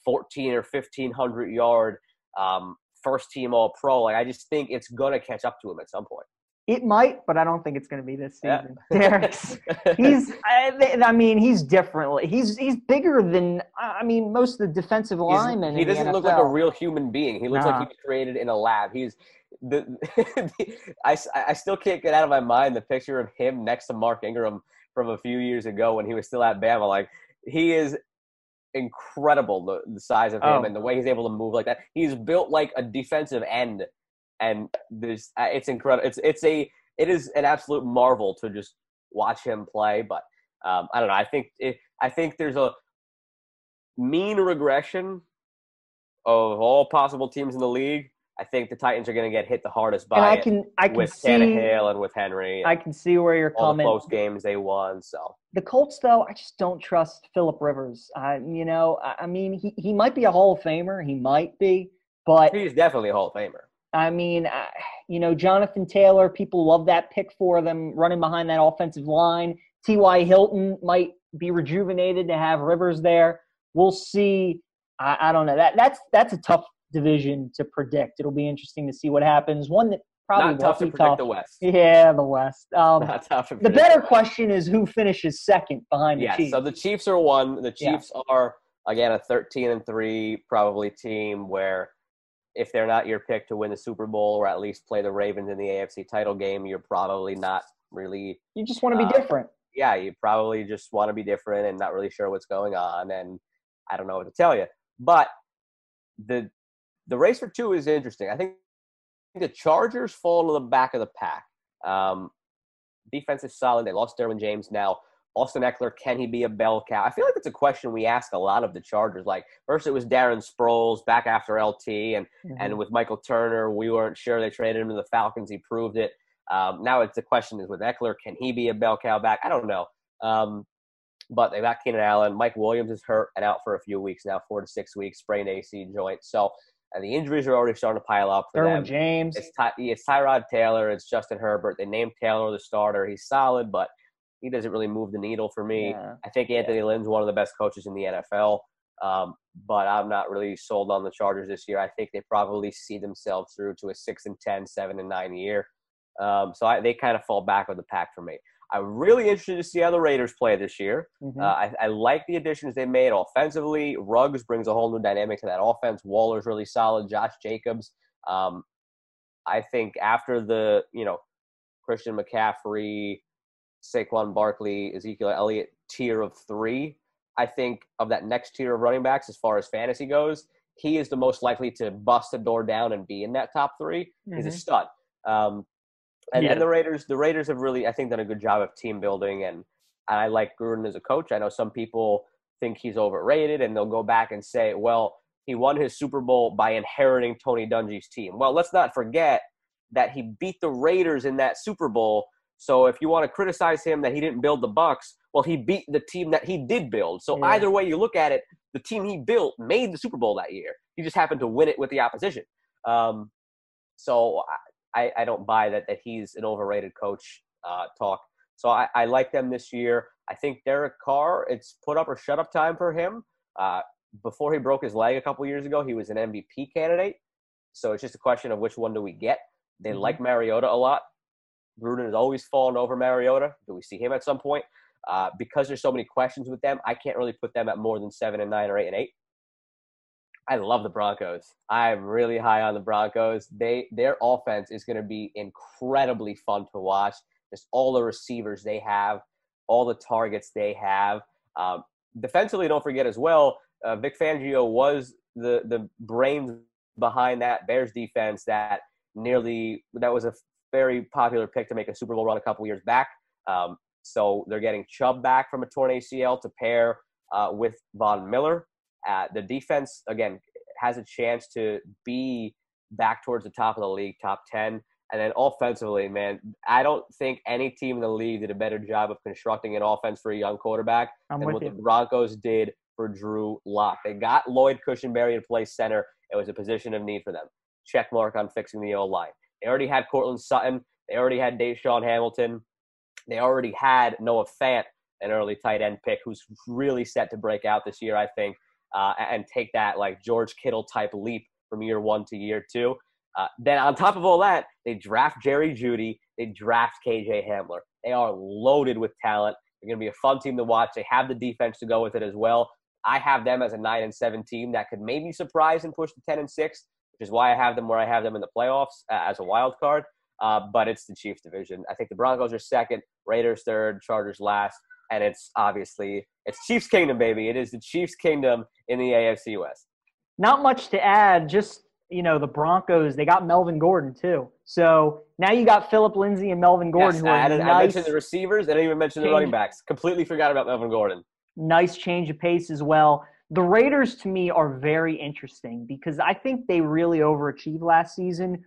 14 or 1500 yard um, first team all pro like i just think it's gonna catch up to him at some point It might, but I don't think it's going to be this Yeah. season. Derrick's he's I, I mean he's different. He's he's bigger than I mean most of the defensive He's- linemen. he doesn't look like a real human being he looks like he was created in a lab he's the i still can't get out of my mind the picture of him next to mark ingram from a few years ago when he was still at bama like he is incredible the, the size of him Oh. and the way he's able to move like that he's built like a defensive end and there's uh, it's incredible it's it's a it is an absolute marvel to just watch him play but um, i don't know i think it, i think there's a mean regression of all possible teams in the league i think the titans are going to get hit the hardest by and I it can I can with see Tannehill and with henry I can see where you're coming. all the close games they won so The Colts, though, I just don't trust Philip Rivers. I, you know, I, I mean, he, he might be a Hall of Famer. He might be, but he's definitely a hall of famer I mean, I, you know, Jonathan Taylor. People love that pick for them running behind that offensive line. T.Y. Hilton might be rejuvenated to have Rivers there. We'll see. I, I don't know. That that's that's a tough division to predict. It'll be interesting to see what happens. One that probably not tough to predict tough. the west Yeah, the West. Um, not tough to the better West. question is who finishes second behind the Yes. Chiefs. So the Chiefs are one. The Yeah. Chiefs are again a 13 and three probably team where if they're not your pick to win the Super Bowl or at least play the Ravens in the AFC title game, you're probably not really. you just want to be uh, different. Yeah, you probably just want to be different and not really sure what's going on, and I don't know what to tell you. But the the race for two is interesting. I think the Chargers fall to the back of the pack. Um, defense is solid. They lost Derwin James now. Austin Ekeler, can he be a bell cow? I feel like it's a question we ask a lot of the Chargers. Like first it was Darren Sproles back after LT, and Mm-hmm. and with Michael Turner, we weren't sure. They traded him to the Falcons. He proved it. Um, now it's the question is with Eckler, can he be a bell cow back? I don't know. Um, but they got Keenan Allen. Mike Williams is hurt and out for a few weeks now, four to six weeks, sprained AC joint. So and the injuries are already starting to pile up for Derwin them. James. It's, Ty, it's Tyrod Taylor. It's Justin Herbert. They named Taylor the starter. He's solid, but he doesn't really move the needle for me. Yeah. I think Anthony Lynn's one of the best coaches in the NFL, um, but I'm not really sold on the Chargers this year. I think they probably see themselves through to a six and 10, 7 and nine year. Um, so I, they kind of fall back with the pack for me. I'm really interested to see how the Raiders play this year. Mhm. Uh, I, I like the additions they made offensively. Ruggs brings a whole new dynamic to that offense. Waller's really solid. Josh Jacobs. Um, I think after the you know Christian McCaffrey, Saquon Barkley, Ezekiel Elliott tier of three, I think of that next tier of running backs as far as fantasy goes, he is the most likely to bust the door down and be in that top 3 He's a Mhm. stud. Um, and, Yeah. and the Raiders, the Raiders have really, I think, done a good job of team building, and I like Gruden as a coach. I know some people think he's overrated, and they'll go back and say, "Well, he won his Super Bowl by inheriting Tony Dungy's team." Well, let's not forget that he beat the Raiders in that Super Bowl. So if you want to criticize him that he didn't build the Bucs, well, he beat the team that he did build. So Yeah. either way you look at it, the team he built made the Super Bowl that year. He just happened to win it with the opposition. Um, so I, I don't buy that that he's an overrated coach uh, talk. So I, I like them this year. I think Derek Carr, it's put up or shut up time for him. Uh, before he broke his leg a couple years ago, he was an MVP candidate. So it's just a question of which one do we get. They mm-hmm. like Mariota a lot. Gruden has always fallen over Mariota. Do we see him at some point? Uh, because there's so many questions with them, I can't really put them at more than seven and nine or eight and eight. I love the Broncos. I'm really high on the Broncos. They their offense is going to be incredibly fun to watch. Just all the receivers they have, all the targets they have. Um, defensively, don't forget as well. Uh, Vic Fangio was the the brains behind that Bears defense that nearly that was a very popular pick to make a Super Bowl run a couple years back. Um, so they're getting Chubb back from a torn ACL to pair uh, with Von Miller. Uh, the defense again has a chance to be back towards the top of the league, top ten. And then offensively, man, I don't think any team in the league did a better job of constructing an offense for a young quarterback I'm than what you. the Broncos did for Drew Lock. They got Lloyd Cushenberry to play center. It was a position of need for them. Check mark on fixing the old line. They already had Courtland Sutton. They already had DaeSean Hamilton. They already had Noah Fant, an early tight end pick, who's really set to break out this year, I think, uh, and take that like George Kittle type leap from year one to year two. Uh, then on top of all that, they draft Jerry Jeudy. They draft KJ Hamler. They are loaded with talent. They're going to be a fun team to watch. They have the defense to go with it as well. I have them as a nine and seven team that could maybe surprise and push to ten and six, which is why I have them where I have them in the playoffs uh, as a wild card. Uh, but it's the Chiefs division. I think the Broncos are second, Raiders third, Chargers last, and it's obviously it's Chiefs Kingdom, baby. It is the Chiefs Kingdom in the AFC West. Not much to add. Just you know, the Broncos they got Melvin Gordon too. So now you got Philip Lindsay and Melvin Gordon. Yes, I, nice I, mentioned the receivers. I didn't even mention the running backs. Completely forgot about Melvin Gordon nice change of pace as well. The Raiders to me are very interesting because I think they really overachieved last season.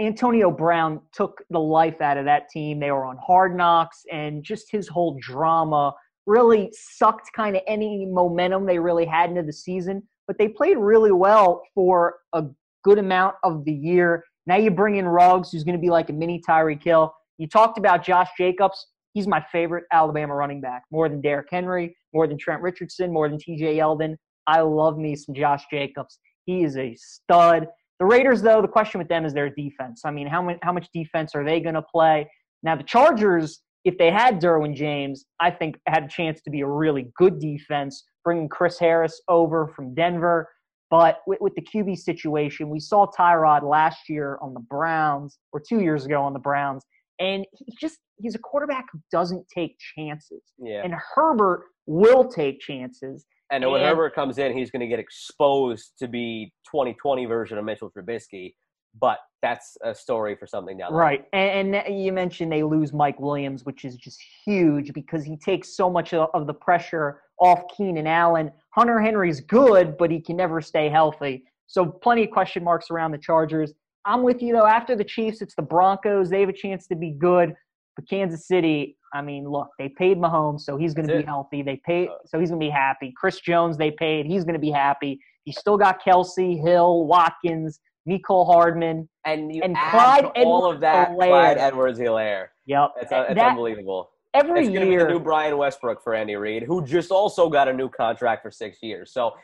Antonio Brown took the life out of that team. They were on hard knocks, and just his whole drama really sucked kind of any momentum they really had into the season. But they played really well for a good amount of the year. Now you bring in Ruggs, who's going to be like a mini Tyreek Hill. You talked about Josh Jacobs. He's my favorite Alabama running back, more than Derrick Henry, more than Trent Richardson, more than TJ Yeldon. I love me some Josh Jacobs. He is a stud. The Raiders, though, the question with them is their defense. I mean, how much how much defense are they going to play? Now, the Chargers, if they had Derwin James, I think had a chance to be a really good defense, bringing Chris Harris over from Denver. But with, with the QB situation, we saw Tyrod last year on the Browns, or two years ago on the Browns, and he just he's a quarterback who doesn't take chances. Yeah. And Herbert will take chances. And when Herbert comes in, he's going to get exposed to be 2020 version of Mitchell Trubisky. But that's a story for something down. Right. And, and, you mentioned they lose Mike Williams, which is just huge because he takes so much of the pressure off Keenan Allen. Hunter Henry's good, but he can never stay healthy. So plenty of question marks around the Chargers. I'm with you though. After the Chiefs, it's the Broncos. They have a chance to be good. But Kansas City, I mean, look, they paid Mahomes, so he's going to be healthy. They paid, uh, so he's going to be happy. Chris Jones, they paid, he's going to be happy. You still got Kelce, Hill, Watkins, Mecole Hardman, and you and Clyde all of that. Clyde Edwards-Helaire. Yep, it's, uh, it's unbelievable. Every year, be the new Brian Westbrook for Andy Reid, who just also got a new contract for six years. So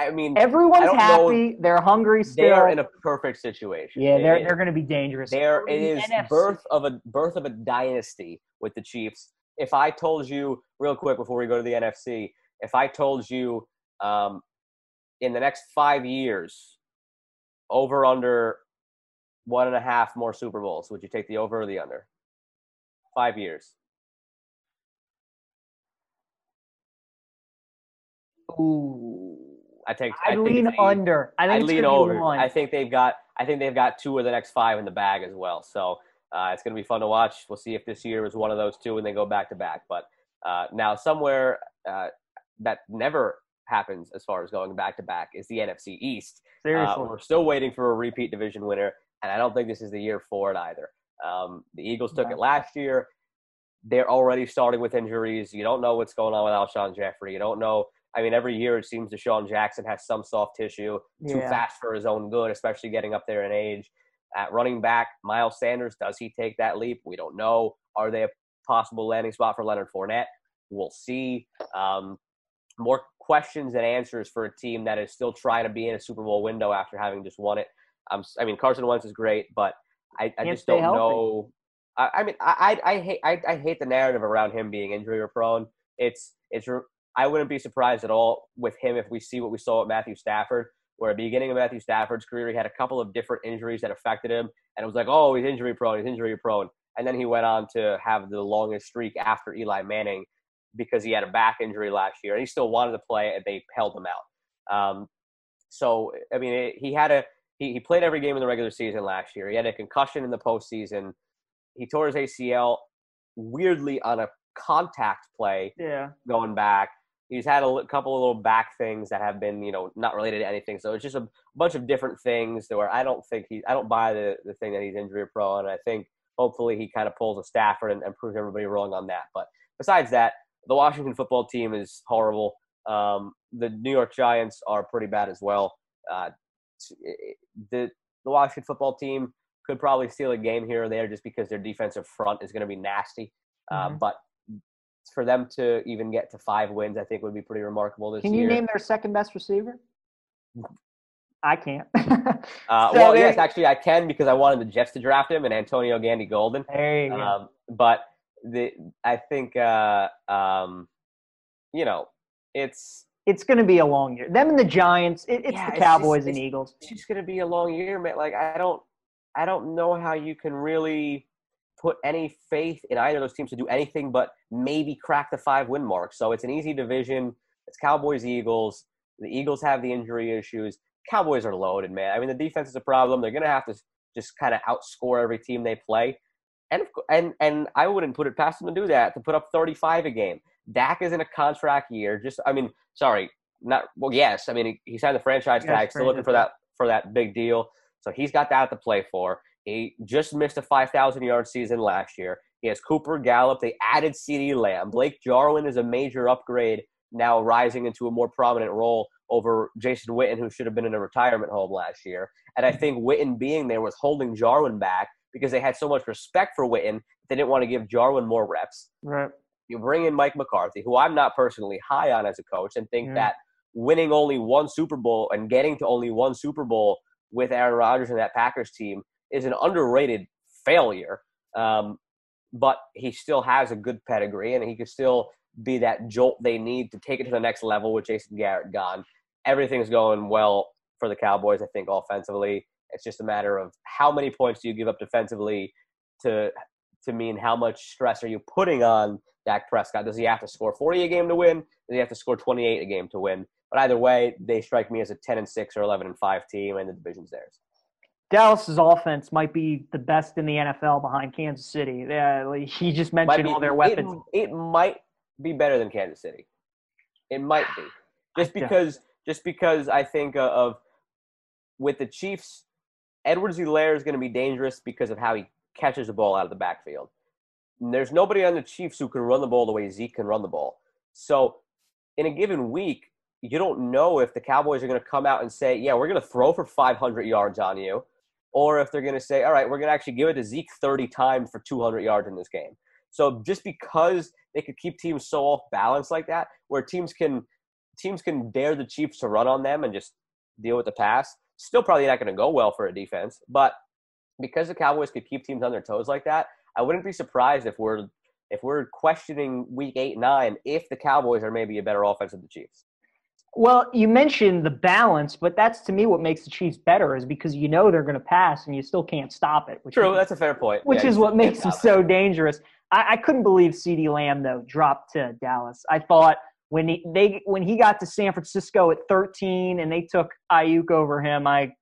I mean, everyone's happy. They're hungry still. They're in a perfect situation. Yeah, they're, they're going to be dangerous. There it is birth of a birth of a dynasty with the Chiefs. If I told you real quick before we go to the NFC, if I told you um, in the next five years, over under one and a half more Super Bowls, would you take the over or the under? Five years. Ooh. I take. I, I lean under. I think I lean over. I think they've got. I think they've got two of the next five in the bag as well. So uh, it's going to be fun to watch. We'll see if this year is one of those two and they go back to back. But uh, now somewhere uh, that never happens as far as going back to back is the NFC East. Uh, Seriously, we're still waiting for a repeat division winner, and I don't think this is the year for it either. Um, the Eagles took yeah. it last year. They're already starting with injuries. You don't know what's going on with Alshon Jeffery. You don't know I mean, every year it seems DeSean Jackson has some soft tissue, too yeah. fast for his own good, especially getting up there in age. At running back, Miles Sanders, does he take that leap? We don't know. Are they a possible landing spot for Leonard Fournette? We'll see. Um, more questions and answers for a team that is still trying to be in a Super Bowl window after having just won it. Um, I mean, Carson Wentz is great, but I, I just don't healthy. know. I, I mean, I, I, I hate I, I hate the narrative around him being injury prone. It's it's I wouldn't be surprised at all with him if we see what we saw with Matthew Stafford, where at the beginning of Matthew Stafford's career, he had a couple of different injuries that affected him, and it was like, oh, he's injury prone, he's injury prone, and then he went on to have the longest streak after Eli Manning because he had a back injury last year, and he still wanted to play, and they held him out. Um, so I mean, it, he had a he, he played every game in the regular season last year. He had a concussion in the postseason. He tore his ACL weirdly on a contact play Yeah. going back. He's had a couple of little back things that have been, you know, not related to anything. So it's just a bunch of different things where I don't think he, I don't buy the, the thing that he's injury prone. I think hopefully he kind of pulls a Stafford and, and proves everybody wrong on that. But besides that, the Washington football team is horrible. Um, the New York Giants are pretty bad as well. Uh, the the Washington football team could probably steal a game here or there just because their defensive front is going to be nasty. Uh, Mhm. but for them to even get to five wins, I think would be pretty remarkable this year. Can year. you name their second best receiver? I can't. uh, So well, yes, actually, I can because I wanted the Jets to draft him and Antonio Gandy Golden. there you go. Um, but the I think uh, um, you know it's it's going to be a long year. Them and the Giants. It, it's Yeah, the it's Cowboys just- and it's- Eagles. it's just gonna be a long year, man. Like I don't, I don't know how you can really put any faith in either of those teams to do anything but maybe crack the five win mark. So it's an easy division. It's Cowboys Eagles. The Eagles have the injury issues. Cowboys are loaded, man. I mean, the defense is a problem. They're gonna have to just kind of outscore every team they play. And, and and I wouldn't put it past them to do that to put up 35 a game. Dak is in a contract year. Just I mean, sorry, not well. Yes, I mean he, he signed the franchise Yes, tag. Still looking for that for that big deal. So he's got that to play for. He just missed a 5,000 yard season last year. He has Cooper Gallup. They added CeeDee Lamb. Blake Jarwin is a major upgrade now, rising into a more prominent role over Jason Witten, who should have been in a retirement home last year. And I think Witten being there was holding Jarwin back because they had so much respect for Witten. They didn't want to give Jarwin more reps. Right. You bring in Mike McCarthy, who I'm not personally high on as a coach, and think Yeah. that winning only one Super Bowl and getting to only one Super Bowl with Aaron Rodgers and that Packers team is an underrated failure. Um, but he still has a good pedigree, and he could still be that jolt they need to take it to the next level with Jason Garrett gone. Everything's going well for the Cowboys, I think, offensively. It's just a matter of how many points do you give up defensively to to mean how much stress are you putting on Dak Prescott? Does he have to score 40 a game to win? Does he have to score 28 a game to win? But either way, they strike me as a 10 and 6 or 11 and 5 team, and the division's theirs. Dallas's offense might be the best in the NFL behind Kansas City. Yeah, he just mentioned be- all their weapons. It, might be better than Kansas City. It might be just because just because I think uh, of with the Chiefs, Edwards Helaire is going to be dangerous because of how he catches the ball out of the backfield. And there's nobody on the Chiefs who can run the ball the way Zeke can run the ball. So in a given week, you don't know if the Cowboys are going to come out and say, "Yeah, we're going to throw for 500 yards on you," or if they're going to say, "All right, we're going to actually give it to Zeke 30 times for 200 yards in this game." So just because they could keep teams so off balance like that, where teams can teams can dare the Chiefs to run on them and just deal with the pass, still probably not going to go well for a defense. But because the Cowboys could keep teams on their toes like that, I wouldn't be surprised if we're if we're questioning week eight nine if the Cowboys are maybe a better offense than the Chiefs. Well, you mentioned the balance, but that's to me what makes the Chiefs better is because you know they're going to pass and you still can't stop it. Which True, is, that's a fair point. which Yeah, is what makes them stop it. so dangerous. I, I couldn't believe CeeDee Lamb though dropped to Dallas. I thought when he they when he got to San Francisco at 13 and they took Aiyuk over him, I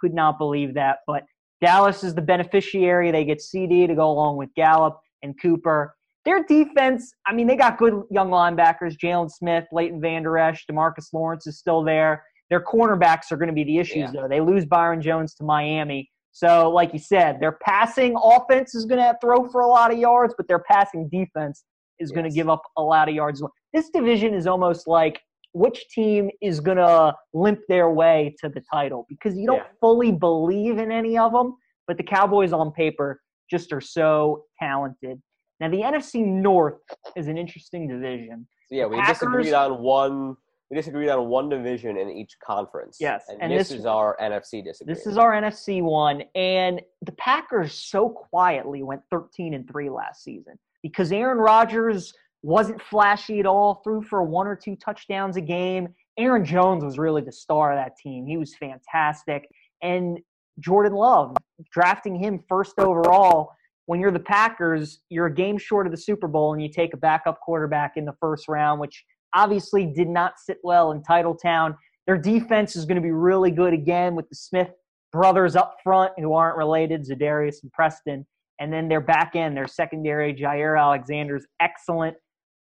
could not believe that. But Dallas is the beneficiary. They get CeeDee to go along with Gallup and Cooper. Their defense, I mean, they got good young linebackers: Jaylon Smith, Leighton Vander Esch, Demarcus Lawrence is still there. Their cornerbacks are going to be the issues, Yeah. though. They lose Byron Jones to Miami. So, like you said, their passing offense is going to throw for a lot of yards, but their passing defense is going to give up a lot of yards. This division is almost like which team is going to limp their way to the title because you don't Yeah. fully believe in any of them, but the Cowboys on paper just are so talented. Now the NFC North is an interesting division. So, yeah, we Packers- disagreed on one. We disagreed on one division in each conference. Yes, and, and this, this- is our NFC disagreement. This is our NFC one, and the Packers so quietly went 13 and three last season because Aaron Rodgers wasn't flashy at all, threw for one or two touchdowns a game. Aaron Jones was really the star of that team. He was fantastic, and Jordan Love drafting him first overall. When you're the Packers, you're a game short of the Super Bowl, and you take a backup quarterback in the first round, which obviously did not sit well in Titletown. Their defense is going to be really good again with the Smith brothers up front who aren't related, Za'Darius and Preston. And then their back end, their secondary, Jaire Alexander's excellent.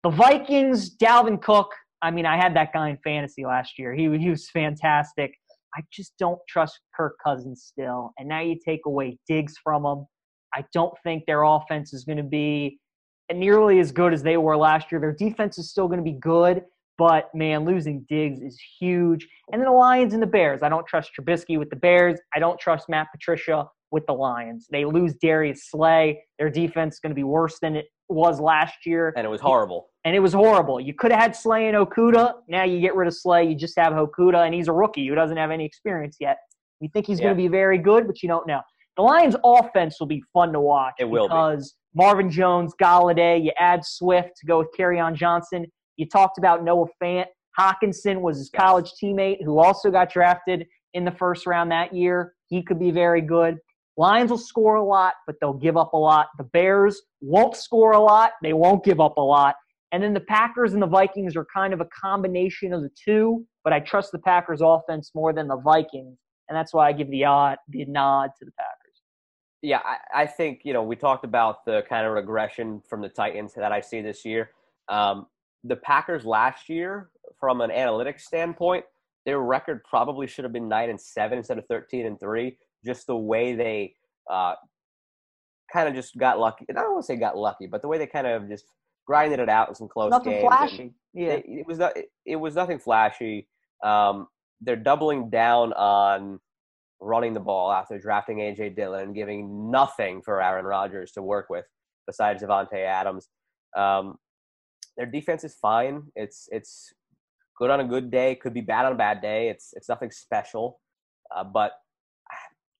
The Vikings, Dalvin Cook. I mean, I had that guy in fantasy last year. He, he was fantastic. I just don't trust Kirk Cousins still. And now you take away Diggs from him. I don't think their offense is going to be nearly as good as they were last year. Their defense is still going to be good, but man, losing Diggs is huge. And then the Lions and the Bears. I don't trust Trubisky with the Bears. I don't trust Matt Patricia with the Lions. They lose Darius Slay. Their defense is going to be worse than it was last year. and it was horrible. And it was horrible. You could have had Slay and Okuda. Now you get rid of Slay. You just have Okuda, and he's a rookie who doesn't have any experience yet. You think he's going to be very good, but you don't know. The Lions' offense will be fun to watch It will be. because Marvin Jones, Golladay, you add Swift to go with on Johnson. You talked about Noah Fant. Hockenson was his Yes. college teammate who also got drafted in the first round that year. He could be very good. Lions will score a lot, but they'll give up a lot. The Bears won't score a lot. They won't give up a lot. And then the Packers and the Vikings are kind of a combination of the two, but I trust the Packers offense more than the Vikings. And that's why I give the odd, the nod to the Packers. Yeah, I, I think you know we talked about the kind of regression from the Titans that I see this year. Um, the Packers last year, from an analytics standpoint, their record probably should have been nine and seven instead of thirteen and three. Just the way they uh, kind of just got lucky. I don't want to say got lucky, but the way they kind of just grinded it out in some close Nothing games. and- flashy. Yeah. it, it was not, it, it was nothing flashy. Um, they're doubling down on running the ball after drafting AJ Dillon giving nothing for Aaron Rodgers to work with besides Davante Adams. Um, their defense is fine. It's it's good on a good day. Could be bad on a bad day. It's it's nothing special, uh, but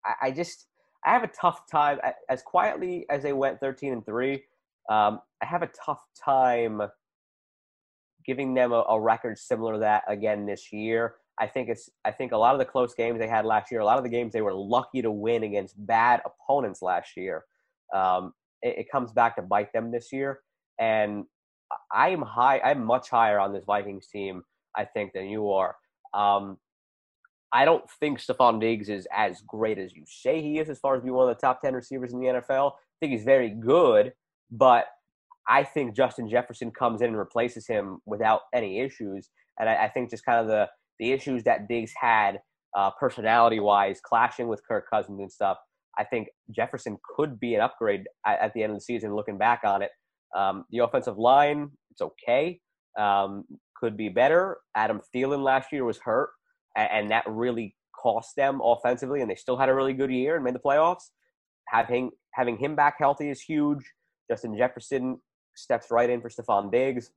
I, I just I have a tough time as quietly as they went thirteen and three. Um, I have a tough time giving them a, a record similar to that again this year. I think it's I think a lot of the close games they had last year, a lot of the games they were lucky to win against bad opponents last year. Um, it, it comes back to bite them this year, and I'm high. I'm much higher on this Vikings team, I think, than you are. Um, I don't think Stefon Diggs is as great as you say he is, as far as being one of the top ten receivers in the NFL. I think he's very good, but I think Justin Jefferson comes in and replaces him without any issues. And I, I think just kind of the the issues that Diggs had uh, personality wise, clashing with Kirk Cousins and stuff. I think Jefferson could be an upgrade at, at the end of the season. Looking back on it, um, the offensive line it's okay, um, could be better. Adam Thielen last year was hurt, and, and that really cost them offensively, and they still had a really good year and made the playoffs. Having having him back healthy is huge. Justin Jefferson steps right in for Stefon Diggs.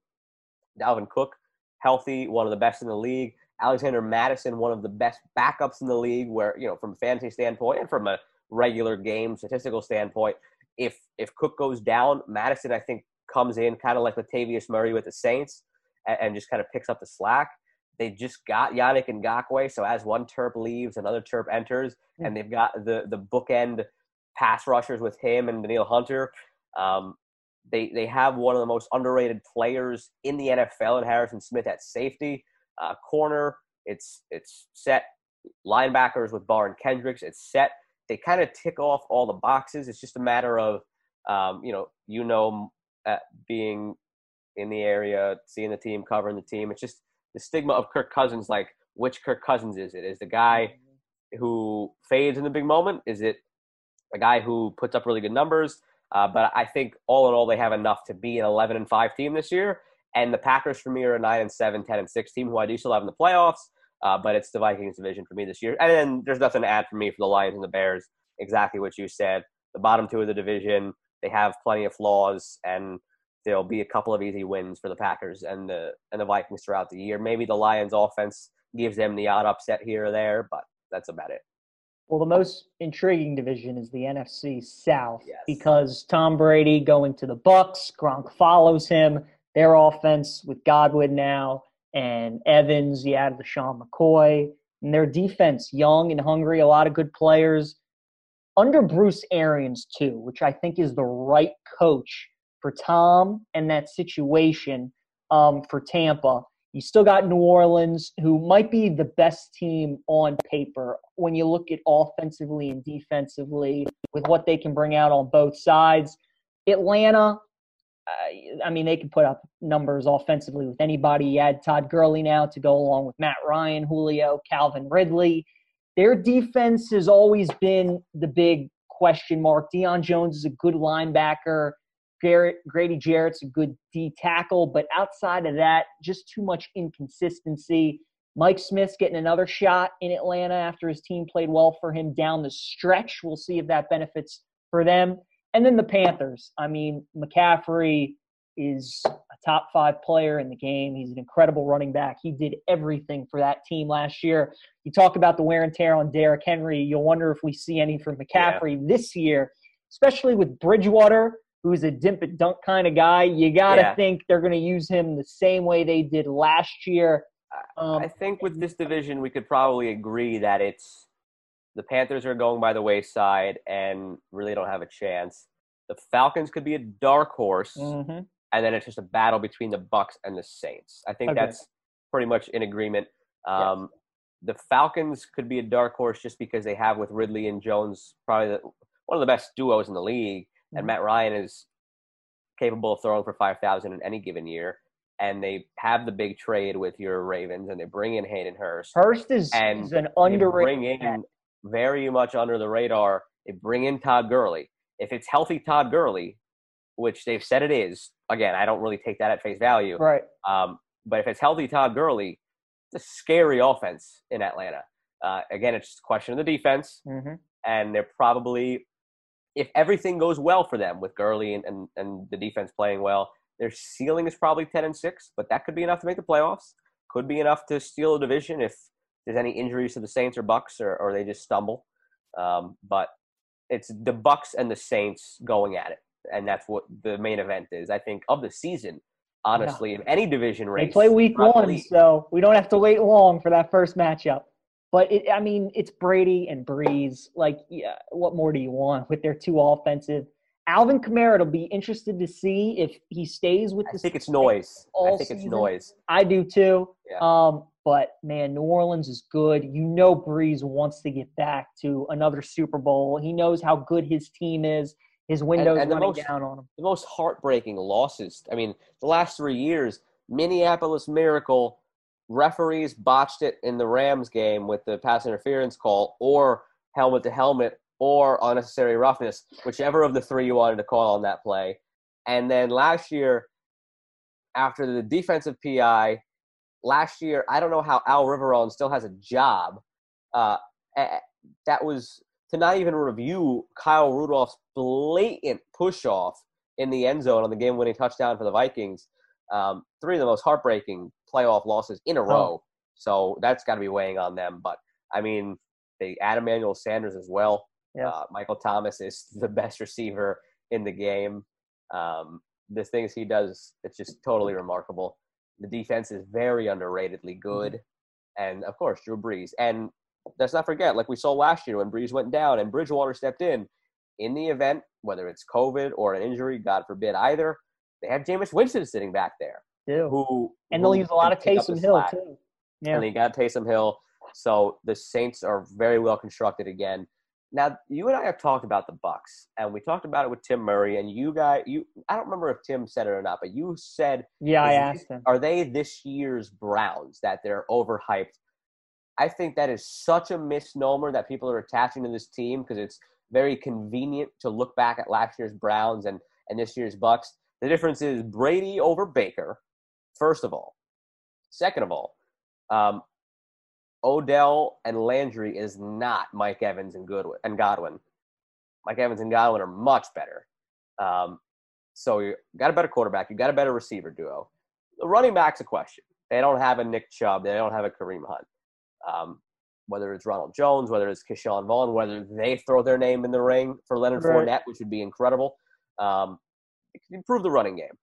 Dalvin Cook, healthy, one of the best in the league. Alexander Mattison, one of the best backups in the league, where, you know, from a fantasy standpoint and from a regular game statistical standpoint, if if Cook goes down, Mattison, I think, comes in kind of like Latavius Murray with the Saints and, and just kind of picks up the slack. They just got Yannick Ngakoue, so as one Terp leaves, another Terp enters, and they've got the the bookend pass rushers with him and Danielle Hunter. Um, they they have one of the most underrated players in the NFL in Harrison Smith at safety, uh, corner. It's it's set. Linebackers with Barr and Kendricks. It's set. They kind of tick off all the boxes. It's just a matter of um, you know you know uh, being in the area, seeing the team, covering the team. It's just the stigma of Kirk Cousins. Like which Kirk Cousins is it? Is the guy who fades in the big moment? Is it a guy who puts up really good numbers? Uh, but I think all in all, they have enough to be an 11 and 5 team this year. And the Packers for me are a 9 and 7, 10 and 6 team who I do still have in the playoffs. Uh, but it's the Vikings division for me this year. And then there's nothing to add for me for the Lions and the Bears. Exactly what you said. The bottom two of the division, they have plenty of flaws, and there'll be a couple of easy wins for the Packers and the and the Vikings throughout the year. Maybe the Lions' offense gives them the odd upset here or there, but that's about it. Well, the most intriguing division is the NFC South Yes. because Tom Brady going to the Bucs, Gronk follows him. Their offense with Godwin now and Evans, you add LeSean McCoy, and their defense young and hungry, a lot of good players. Under Bruce Arians too, which I think is the right coach for Tom and that situation um, for Tampa. You still got New Orleans, who might be the best team on paper when you look at offensively and defensively with what they can bring out on both sides. Atlanta, I mean, they can put up numbers offensively with anybody. You add Todd Gurley now to go along with Matt Ryan, Julio, Calvin Ridley. Their defense has always been the big question mark. Deion Jones is a good linebacker. Garrett, Grady Jarrett's a good D tackle, but outside of that, just too much inconsistency. Mike Smith's getting another shot in Atlanta after his team played well for him down the stretch. We'll see if that benefits for them. And then the Panthers. I mean, McCaffrey is a top five player in the game. He's an incredible running back. He did everything for that team last year. You talk about the wear and tear on Derrick Henry. You'll wonder if we see any from McCaffrey this year, especially with Bridgewater, who's a dimp and dunk kind of guy. You got to Yeah. think they're going to use him the same way they did last year. Um, I think with this division, we could probably agree that it's the Panthers are going by the wayside and really don't have a chance. The Falcons could be a dark horse, mhm. and then it's just a battle between the Bucs and the Saints. I think Agreed. that's pretty much in agreement. Um, The Falcons could be a dark horse just because they have with Ridley and Jones probably the, one of the best duos in the league, and Mhm. Matt Ryan is capable of throwing for five thousand in any given year. And they have the big trade with your Ravens, and they bring in Hayden Hurst. Hurst is, And is an underrated. bring in very much under the radar. They bring in Todd Gurley. If it's healthy Todd Gurley, which they've said it is, again, I don't really take that at face value. Right. Um, but if it's healthy Todd Gurley, it's a scary offense in Atlanta. Uh, again, it's just a question of the defense, hmm and they're probably, if everything goes well for them with Gurley and, and, and the defense playing well, their ceiling is probably 10 and 6, but that could be enough to make the playoffs. Could be enough to steal a division if there's any injuries to the Saints or Bucs or, or they just stumble. Um, but it's the Bucs and the Saints going at it, and that's what the main event is. I think of the season, honestly, in any division race. They play week one, league. so we don't have to wait long for that first matchup. But it, I mean, it's Brady and Brees. Like, yeah, what more do you want with their two offensive? Alvin Kamara, it'll be interested to see if he stays with the. I the think it's noise. I think it's season. noise. I do too. Yeah. Um, but man, New Orleans is good. You know, Brees wants to get back to another Super Bowl. He knows how good his team is. His window's and running most- down on him. the most heartbreaking losses. I mean, the last three years, Minneapolis Miracle referees botched it in the Rams game with the pass interference call, or helmet to helmet, or unnecessary roughness, whichever of the three you wanted to call on that play. And then last year, after the defensive PI, last year, I don't know how Al Riveron still has a job. Uh, that was to not even review Kyle Rudolph's blatant push off in the end zone on the game winning touchdown for the Vikings. Um, three of the most heartbreaking playoff losses in a row. So that's got to be weighing on them. But I mean, they add Emmanuel Sanders as well. Yeah. Uh, Michael Thomas is the best receiver in the game. Um, the things he does, it's just totally remarkable. The defense is very underratedly good. Mm-hmm. And of course, Drew Brees. And let's not forget, like we saw last year when Brees went down and Bridgewater stepped in, in the event, whether it's COVID or an injury, God forbid either, they have Jameis Winston sitting back there Too. who And they'll who use a lot of Taysom Hill slack. too. Yeah. And they got Taysom Hill. So the Saints are very well constructed again. Now you and I have talked about the Bucs, and we talked about it with Tim Murray. And you guys, you I don't remember if Tim said it or not, but you said, Yeah, I asked this- him. "Are they this year's Browns? That they're overhyped?" I think that is such a misnomer that people are attaching to this team because it's very convenient to look back at last year's Browns and and this year's Bucs. The difference is Brady over Baker, first of all. Second of all, um, Odell and Landry is not Mike Evans and Goodwin and Godwin. Mike Evans and Godwin are much better. Um, so you got a better quarterback. You got a better receiver duo. The running back's a question. They don't have a Nick Chubb. They don't have a Kareem Hunt. Um, whether it's Ronald Jones, whether it's Ke'Shawn Vaughn, whether they throw their name in the ring for Leonard Right. Fournette, which would be incredible. Um, improve the running game.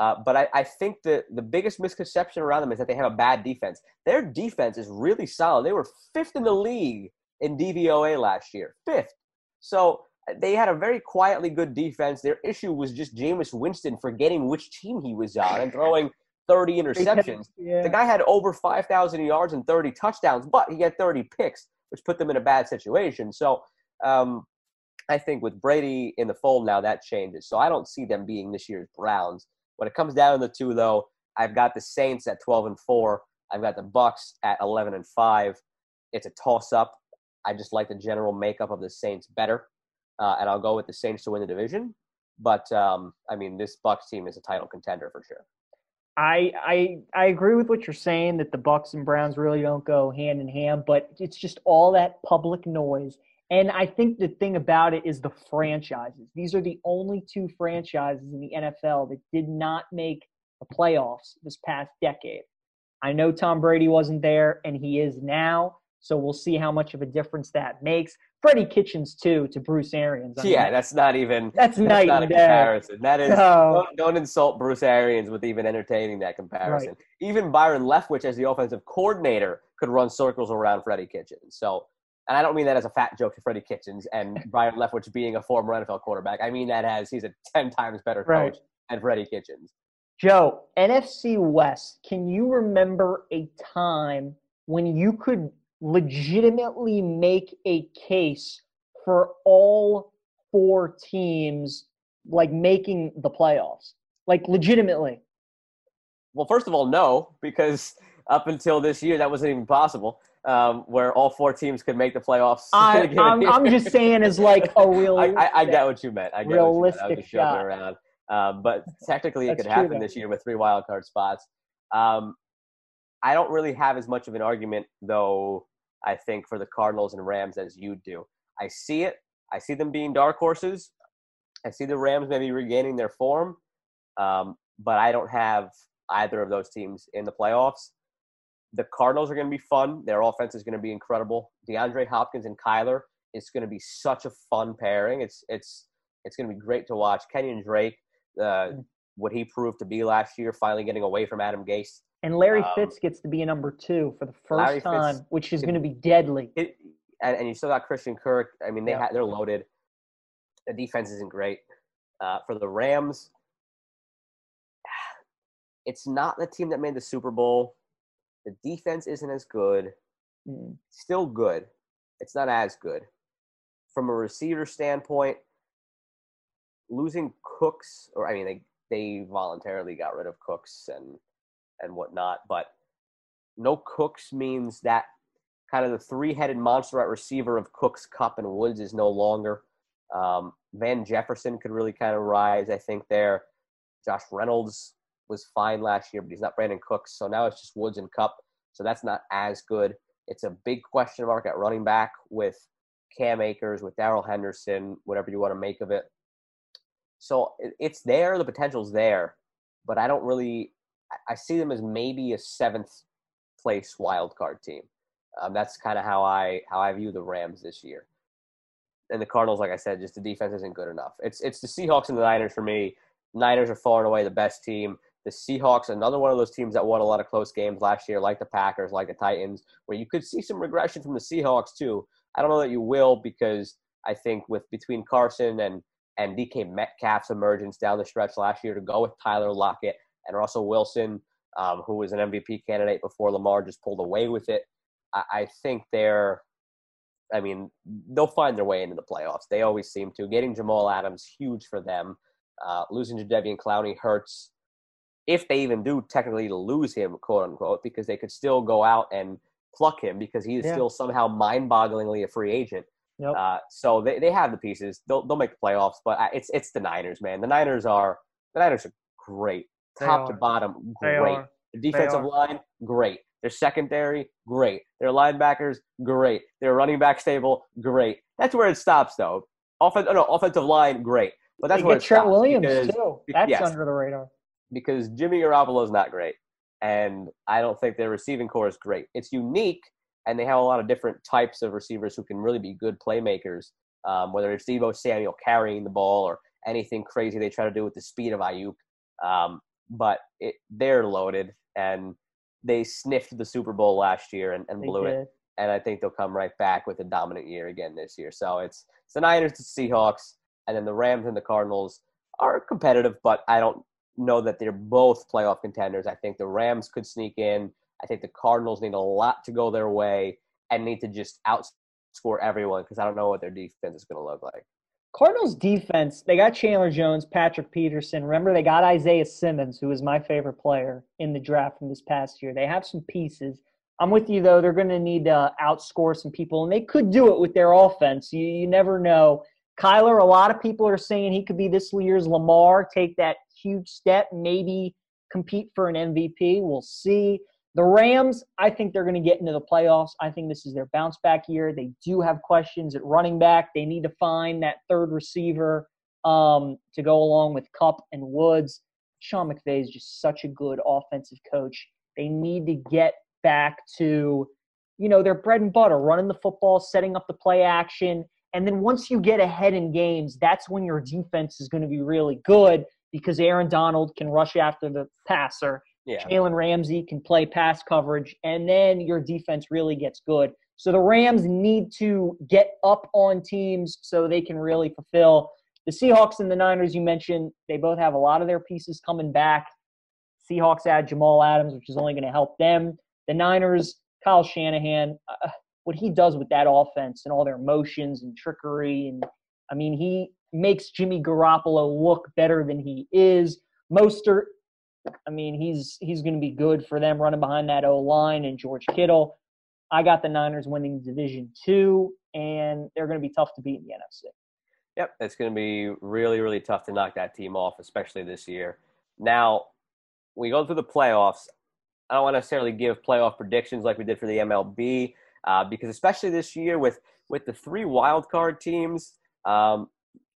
Uh, but I, I think that the biggest misconception around them is that they have a bad defense. Their defense is really solid. They were fifth in the league in DVOA last year, fifth. So uh, they had a very quietly good defense. Their issue was just Jameis Winston forgetting which team he was on and throwing 30 interceptions. Yeah. The guy had over 5,000 yards and 30 touchdowns, but he had 30 picks, which put them in a bad situation. So um, I think with Brady in the fold now, that changes. So I don't see them being this year's Browns. When it comes down to the two, though, I've got the Saints at 12 and 4. I've got the Bucs at 11 and 5. It's a toss up. I just like the general makeup of the Saints better, uh, and I'll go with the Saints to win the division. But um, I mean, this Bucs team is a title contender for sure. I I I agree with what you're saying that the Bucs and Browns really don't go hand in hand, but it's just all that public noise. And I think the thing about it is the franchises. These are the only two franchises in the NFL that did not make the playoffs this past decade. I know Tom Brady wasn't there, and he is now. So we'll see how much of a difference that makes. Freddie Kitchens too to Bruce Arians. I mean, yeah, that's not even that's that's not a day. comparison. That is No. don't, don't insult Bruce Arians with even entertaining that comparison. Even Byron Leftwich, as the offensive coordinator, could run circles around Freddie Kitchens. So, and I don't mean that as a fat joke to Freddie Kitchens and Byron Leftwich being a former NFL quarterback. I mean that as he's a ten times better Right. coach than Freddie Kitchens. Joe, NFC West, can you remember a time when you could legitimately make a case for all four teams like making the playoffs? Like legitimately. Well, first of all, no, because up until this year, that wasn't even possible. Um, where all four teams could make the playoffs. I, I'm, I'm just saying as like a real I, I, I get what you meant. I get what you meant. I was Realistic just shot. around. Um, but technically, it could true, happen though. this year with three wild card spots. Um, I don't really have as much of an argument, though. I think for the Cardinals and Rams as you do. I see it. I see them being dark horses. I see the Rams maybe regaining their form, um, but I don't have either of those teams in the playoffs. The Cardinals are going to be fun. Their offense is going to be incredible. DeAndre Hopkins and Kyler is going to be such a fun pairing. It's it's it's going to be great to watch. Kenyan Drake, uh, what he proved to be last year, finally getting away from Adam Gase. and Larry um, Fitz gets to be a number two for the Larry first Fitz time, which is going to be deadly. It, and, and you still got Christian Kirk. I mean, they Yeah. ha- they're loaded. The defense isn't great. Uh, for the Rams, it's not the team that made the Super Bowl. The defense isn't as good. Mm. Still good. It's not as good. From a receiver standpoint, losing Cooks, or I mean, they they voluntarily got rid of Cooks and and whatnot, but no Cooks means that kind of the three-headed monster at receiver of Cooks, Kupp, and Woods is no longer. Um, Van Jefferson could really kind of rise, I think. There, Josh Reynolds was fine last year, but he's not Brandin Cooks, so now it's just Woods and Kupp. So that's not as good. It's a big question mark at running back with Cam Akers, with Darrell Henderson, whatever you want to make of it. So it's there, the potential's there, but I don't really. I- see them as maybe a seventh place wild card team. Um, that's kind of how I how I view the Rams this year. And the Cardinals, like I said, just the defense isn't good enough. It's it's the Seahawks and the Niners for me. Niners are far and away the best team. The Seahawks, another one of those teams that won a lot of close games last year, like the Packers, like the Titans, where you could see some regression from the Seahawks too. I don't know that you will because I think with between Carson and and DK Metcalf's emergence down the stretch last year to go with Tyler Lockett and Russell Wilson, um, who was an MVP candidate before Lamar just pulled away with it. I, I think they're, I mean, they'll find their way into the playoffs. They always seem to. Getting Jamal Adams, huge for them. Uh, losing Jadeveon Clowney hurts. If they even do technically lose him, quote unquote, because they could still go out and pluck him because he is Yeah. still somehow mind-bogglingly a free agent. Yep. Uh, so they, they have the pieces. They'll they'll make the playoffs, but I- it's it's the Niners, man. The Niners are the Niners are great, They top to are. bottom, They great. The defensive line, great. Their secondary, great. Their linebackers, great. Their running back stable, great. That's where it stops, though. Offen- oh, no, offensive line, great. But that's they where get it Trent stops Williams because, too. That's yes. under the radar. Because Jimmy Garoppolo's not great, and I don't think their receiving core is great. It's unique, and they have a lot of different types of receivers who can really be good playmakers. Um, whether it's Deebo Samuel carrying the ball or anything crazy they try to do with the speed of Aiyuk, um, but it, they're loaded, and they sniffed the Super Bowl last year and, and blew it and I think they'll come right back with a dominant year again this year. So it's, it's the Niners, the Seahawks, and then the Rams and the Cardinals are competitive, but I don't know that they're both playoff contenders. I think the Rams could sneak in. I think the Cardinals need a lot to go their way and need to just outscore everyone because I don't know what their defense is going to look like. Cardinals defense, they got Chandler Jones, Patrick Peterson. Remember, they got Isaiah Simmons, who was my favorite player in the draft from this past year. They have some pieces. I'm with you, though. They're going to need to outscore some people, and they could do it with their offense. You, you never know. Kyler, a lot of people are saying he could be this year's Lamar, take that huge step, maybe compete for an MVP. We'll see. The Rams, I think they're going to get into the playoffs. I think this is their bounce back year. They do have questions at running back. They need to find that third receiver um, to go along with Kupp and Woods. Sean McVay is just such a good offensive coach. They need to get back to, you know, their bread and butter, running the football, setting up the play action. And then once you get ahead in games, that's when your defense is going to be really good because Aaron Donald can rush after the passer Yeah. Jalen Ramsey can play pass coverage, and then your defense really gets good. So the Rams need to get up on teams so they can really fulfill. The Seahawks and the Niners, you mentioned, they both have a lot of their pieces coming back. Seahawks add Jamal Adams, which is only going to help them. The Niners, Kyle Shanahan, uh, what he does with that offense and all their motions and trickery, and I mean, he makes Jimmy Garoppolo look better than he is. Mostert, I mean, he's he's going to be good for them running behind that O line and George Kittle. I got the Niners winning Division Two, and they're going to be tough to beat in the NFC. Yep, it's going to be really, really tough to knock that team off, especially this year. Now, we go through the playoffs. I don't want to necessarily give playoff predictions like we did for the MLB, uh, because especially this year with with the three wild card teams, um,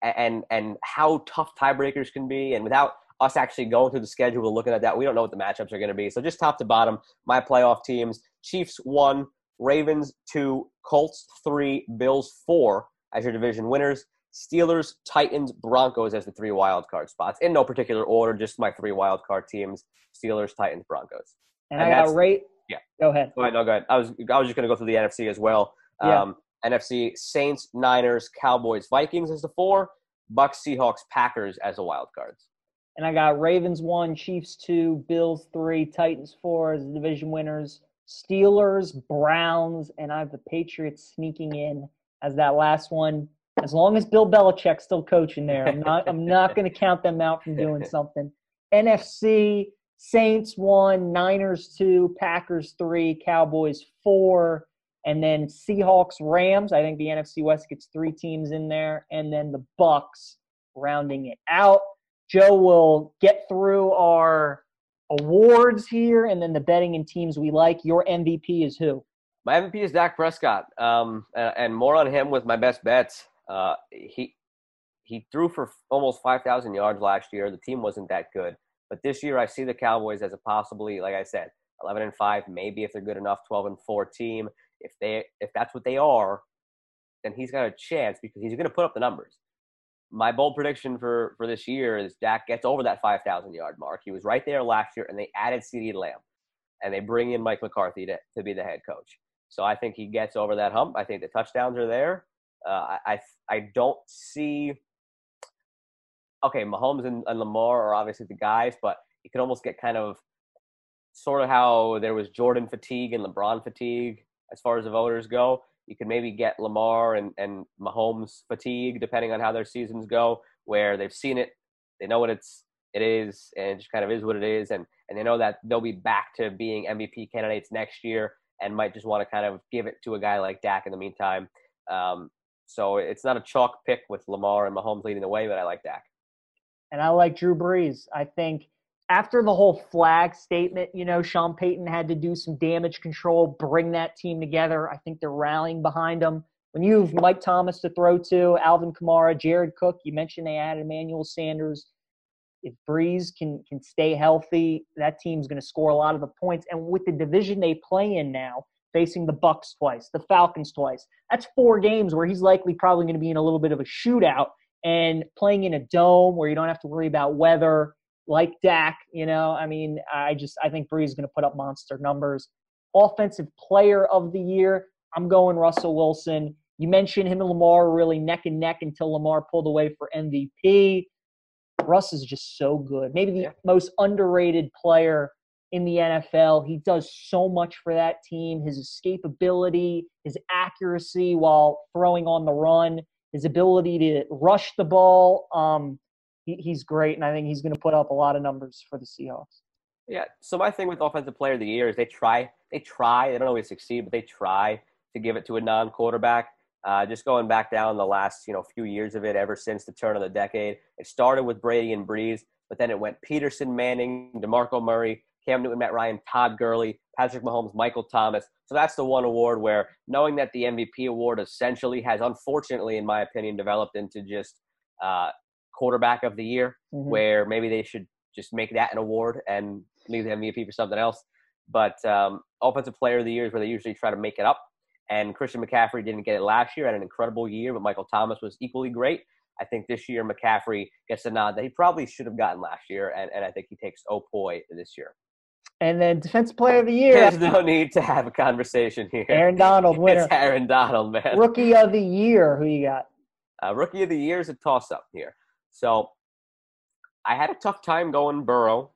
and and how tough tiebreakers can be, and without us actually going through the schedule and looking at that, we don't know what the matchups are going to be. So just top to bottom, my playoff teams: Chiefs one, Ravens two, Colts three, Bills four as your division winners. Steelers, Titans, Broncos as the three wild card spots in no particular order, just my three wild card teams: Steelers, Titans, Broncos. And, And I got rate. yeah. Go ahead. Go ahead, no, go ahead. I was I was just going to go through the NFC as well. Yeah. Um, NFC: Saints, Niners, Cowboys, Vikings as the four, Bucs, Seahawks, Packers as the wild cards. And I got Ravens one, Chiefs two, Bills three, Titans four as the division winners. Steelers, Browns, and I have the Patriots sneaking in as that last one. As long as Bill Belichick's still coaching there, I'm not I'm not going to count them out from doing something. NFC, Saints one, Niners two, Packers three, Cowboys four, and then Seahawks, Rams. I think the NFC West gets three teams in there, and then the Bucs rounding it out. Joe will get through our awards here and then the betting and teams we like. Your MVP is who? My MVP is Dak Prescott, um, and, more on him with my best bets. Uh, he he threw for almost 5,000 yards last year. The team wasn't that good, but this year I see the Cowboys as a possibly, like I said, 11 and five, maybe if they're good enough, 12 and four team. If they if that's what they are, then he's got a chance because he's going to put up the numbers. My bold prediction for for this year is Dak gets over that 5,000 yard mark. He was right there last year, and they added CeeDee Lamb, and they bring in Mike McCarthy to, to be the head coach. So I think he gets over that hump. I think the touchdowns are there. Uh, I, I I don't see. Okay, Mahomes and, and Lamar are obviously the guys, but you can almost get kind of sort of how there was Jordan fatigue and LeBron fatigue as far as the voters go. You could maybe get Lamar and, and Mahomes fatigue depending on how their seasons go, where they've seen it, they know what it's it is, and it just kind of is what it is, and and they know that they'll be back to being MVP candidates next year, and might just want to kind of give it to a guy like Dak in the meantime. Um, so it's not a chalk pick with Lamar and Mahomes leading the way, but I like Dak. And I like Drew Brees. I think after the whole flag statement, you know, Sean Payton had to do some damage control, bring that team together. I think they're rallying behind him. when you have Mike Thomas to throw to, Alvin Kamara, Jared Cook, you mentioned they added Emmanuel Sanders. If Brees can can stay healthy, that team's going to score a lot of the points. And with the division they play in now, facing the Bucs twice, the Falcons twice, that's four games where he's likely probably going to be in a little bit of a shootout. And playing in a dome where you don't have to worry about weather, like Dak, you know, I mean, I just I think Brees is going to put up monster numbers. Offensive Player of the Year, I'm going Russell Wilson. You mentioned him and Lamar were really neck and neck until Lamar pulled away for MVP. Russ is just so good. Maybe the yeah. most underrated player in the NFL. He does so much for that team. His escapability, his accuracy while throwing on the run, his ability to rush the ball. Um, he, he's great, and I think he's going to put up a lot of numbers for the Seahawks. Yeah. So my thing with offensive player of the year is they try, they try. They don't always succeed, but they try to give it to a non-quarterback. Uh, just going back down the last you know few years of it, ever since the turn of the decade, it started with Brady and Brees, but then it went Peterson, Manning, DeMarco Murray, Cam Newton, Matt Ryan, Todd Gurley, Patrick Mahomes, Michael Thomas. So that's the one award where knowing that the MVP award essentially has, unfortunately, in my opinion, developed into just uh, quarterback of the year, mm-hmm. where maybe they should just make that an award and leave the MVP for something else. But um, offensive player of the year is where they usually try to make it up. And Christian McCaffrey didn't get it last year, had an incredible year, but Michael Thomas was equally great. I think this year McCaffrey gets a nod that he probably should have gotten last year, and, and I think he takes oh boy this year. And then defensive player of the year. There's no need to have a conversation here. Aaron Donald winner. It's Aaron Donald, man. Rookie of the year. Who you got? Uh, rookie of the year is a toss up here. So I had a tough time going Burrow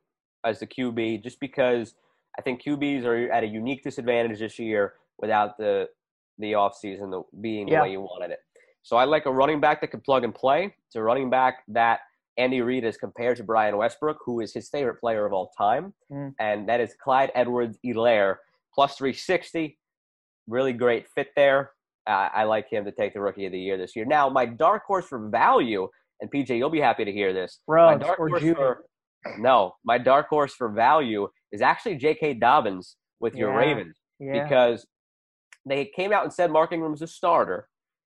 as the QB just because I think QBs are at a unique disadvantage this year without the the offseason being yeah. the way you wanted it. So I like a running back that can plug and play. It's a running back that Andy Reid has compared to Brian Westbrook, who is his favorite player of all time, mm. and that is Clyde Edwards-Helaire, plus 360. Really great fit there. Uh, I like him to take the Rookie of the Year this year. Now, my dark horse for value, and PJ, you'll be happy to hear this. Or horse for, No, my dark horse for value is actually J.K. Dobbins with your yeah. Ravens yeah. because they came out and said Mark Ingram's a starter.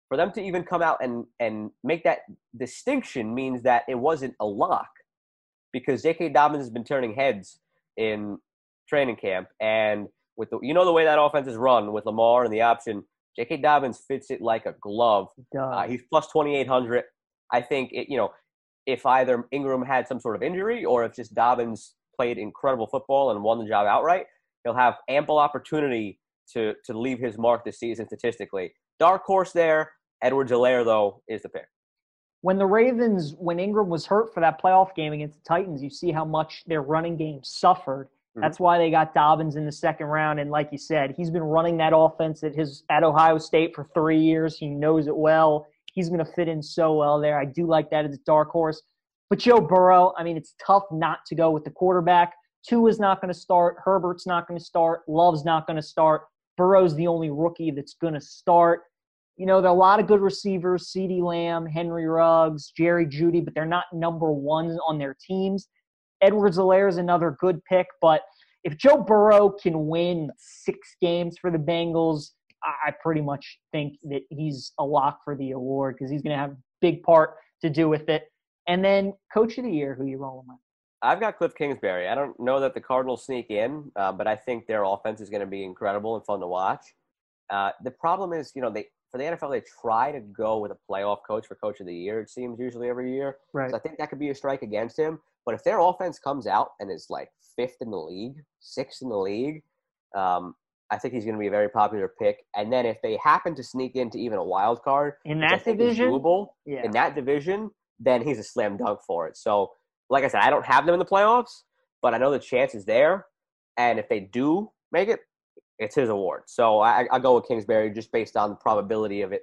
For them to even come out and, and make that distinction means that it wasn't a lock because J.K. Dobbins has been turning heads in training camp. And with the, you know the way that offense is run with Lamar and the option, J.K. Dobbins fits it like a glove. Uh, he's plus 2,800. I think, it, you know, if either Ingram had some sort of injury or if just Dobbins played incredible football and won the job outright, he'll have ample opportunity to to leave his mark this season statistically. Dark horse there. Edwards-Helaire though is the pick. When the Ravens, when Ingram was hurt for that playoff game against the Titans, you see how much their running game suffered. Mm-hmm. That's why they got Dobbins in the second round. And like you said, he's been running that offense at his at Ohio State for three years. He knows it well. He's going to fit in so well there. I do like that as a dark horse. But Joe Burrow, I mean, it's tough not to go with the quarterback. Two is not going to start. Herbert's not going to start. Love's not going to start. Burrow's the only rookie that's going to start. You know, there are a lot of good receivers CeeDee Lamb, Henry Ruggs, Jerry Jeudy, but they're not number ones on their teams. Edwards-Helaire is another good pick, but if Joe Burrow can win six games for the Bengals, I pretty much think that he's a lock for the award because he's going to have a big part to do with it. And then Coach of the Year, who you rolling with? I've got Cliff Kingsbury. I don't know that the Cardinals sneak in, uh, but I think their offense is going to be incredible and fun to watch. Uh, the problem is, you know, they for the NFL they try to go with a playoff coach for Coach of the Year. It seems usually every year. Right. So I think that could be a strike against him. But if their offense comes out and is like fifth in the league, sixth in the league, um, I think he's going to be a very popular pick. And then if they happen to sneak into even a wild card in that division, doable, yeah. in that division, then he's a slam dunk for it. So like I said, I don't have them in the playoffs, but I know the chance is there. And if they do make it, it's his award. So I, I go with Kingsbury just based on the probability of it.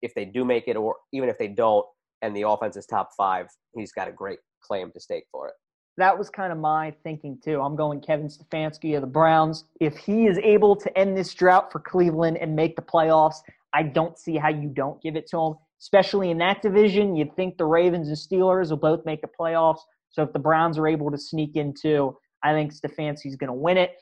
If they do make it, or even if they don't, and the offense is top five, he's got a great claim to stake for it. That was kind of my thinking too. I'm going Kevin Stefanski of the Browns. If he is able to end this drought for Cleveland and make the playoffs, I don't see how you don't give it to him especially in that division. You'd think the Ravens and Steelers will both make the playoffs. So if the Browns are able to sneak in too, I think Stefanski's going to win it.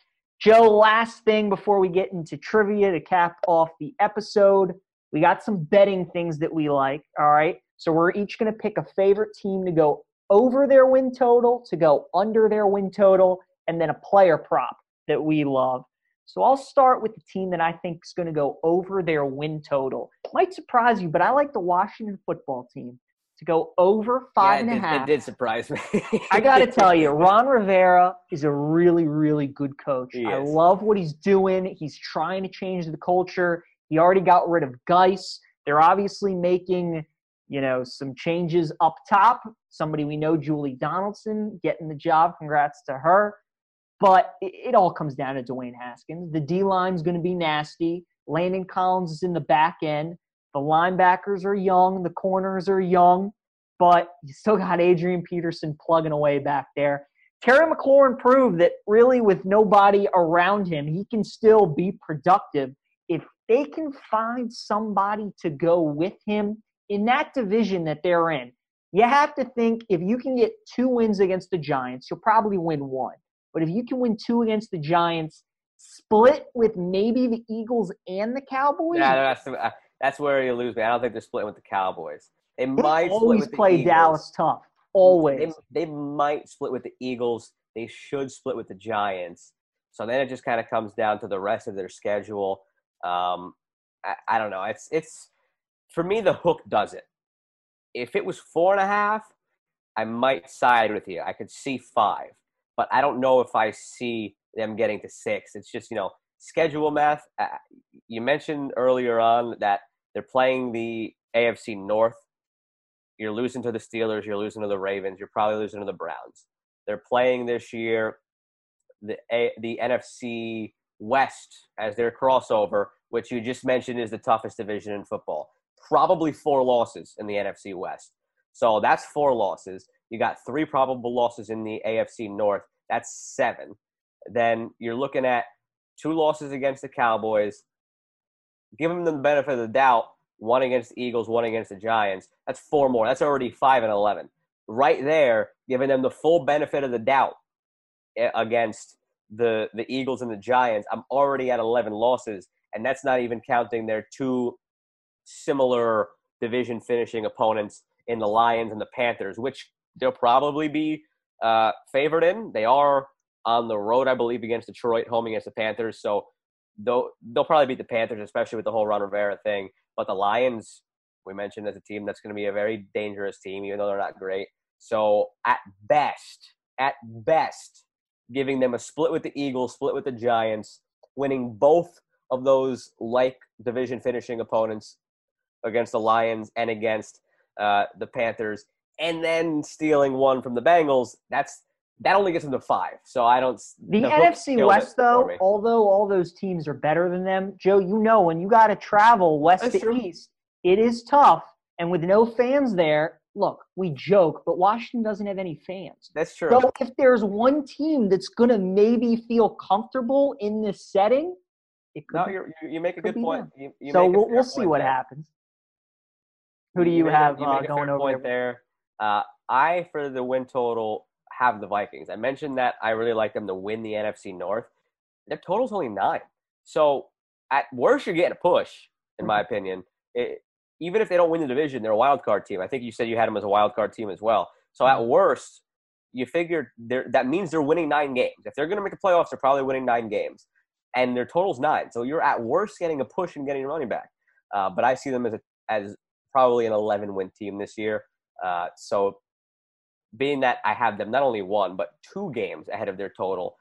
Joe, last thing before we get into trivia to cap off the episode. We got some betting things that we like. All right. So we're each going to pick a favorite team to go over their win total, to go under their win total, and then a player prop that we love. So I'll start with the team that I think is going to go over their win total. Might surprise you, but I like the Washington football team to go over five yeah, and a it did, half. It did surprise me. I got to tell you, Ron Rivera is a really, really good coach. I love what he's doing. He's trying to change the culture. He already got rid of Guice. They're obviously making, you know, some changes up top. Somebody we know, Julie Donaldson, getting the job. Congrats to her. But it, it all comes down to Dwayne Haskins. The D line's going to be nasty. Landon Collins is in the back end. The linebackers are young. The corners are young. But you still got Adrian Peterson plugging away back there. Terry McLaurin proved that really, with nobody around him, he can still be productive if they can find somebody to go with him in that division that they're in. You have to think if you can get two wins against the Giants, you'll probably win one. But if you can win two against the Giants, split with maybe the Eagles and the Cowboys, yeah, that's uh, that's where you lose me. I don't think they're splitting with the Cowboys. They they might split always with play Eagles. Dallas tough. Always. They, they might split with the Eagles. They should split with the Giants. So then it just kind of comes down to the rest of their schedule. Um, I, I don't know. It's it's for me the hook does it. If it was four and a half, I might side with you. I could see five, but I don't know if I see them getting to six. It's just you know schedule math. Uh, you mentioned earlier on that they're playing the AFC North. You're losing to the Steelers. You're losing to the Ravens. You're probably losing to the Browns. They're playing this year the A, the NFC West as their crossover, which you just mentioned is the toughest division in football. Probably four losses in the NFC West. So that's four losses. You got three probable losses in the AFC North. That's seven. Then you're looking at two losses against the Cowboys. Give them the benefit of the doubt. One against the Eagles, one against the Giants. That's four more. That's already five and eleven. Right there, giving them the full benefit of the doubt eh, against the the Eagles and the Giants. I'm already at 11 losses, and that's not even counting their two similar division finishing opponents in the Lions and the Panthers, which they'll probably be uh, favored in. They are on the road, I believe, against Detroit, home against the Panthers. So they'll, they'll probably beat the Panthers, especially with the whole Ron Rivera thing. But the Lions, we mentioned as a team that's going to be a very dangerous team, even though they're not great. So at best, at best, giving them a split with the Eagles, split with the Giants, winning both of those like division finishing opponents against the Lions and against uh, the Panthers, and then stealing one from the Bengals. That's that only gets them to five. So I don't. The, hook NFC West, though, although all those teams are better than them, Joe, you know when you got to travel west That's to true. east, it is tough. And with no fans there, look, we joke, but Washington doesn't have any fans. That's true. So if there's one team that's going to maybe feel comfortable in this setting, it could no, be. you're, you you make a good point. You, you So we'll, we'll see point what there. happens. Who do you, a- have you uh, going over point there? Uh, I for the win total have the Vikings. I mentioned that I really like them to win the NFC North. Their total's only nine, so at worst you're getting a push, in my opinion. It, even if they don't win the division, they're a wild card team. I think you said you had them as a wild card team as well. So Mm-hmm. at worst, you figure they're, that means they're winning nine games. If they're going to make the playoffs, they're probably winning nine games, and their total's nine. So you're at worst getting a push and getting your money back. Uh, but I see them as a, as probably an 11 win team this year. Uh, so being that I have them not only one but two games ahead of their total,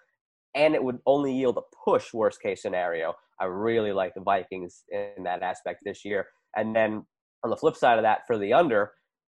and it would only yield a push worst case scenario. I really like the Vikings in that aspect this year. And then on the flip side of that, for the under,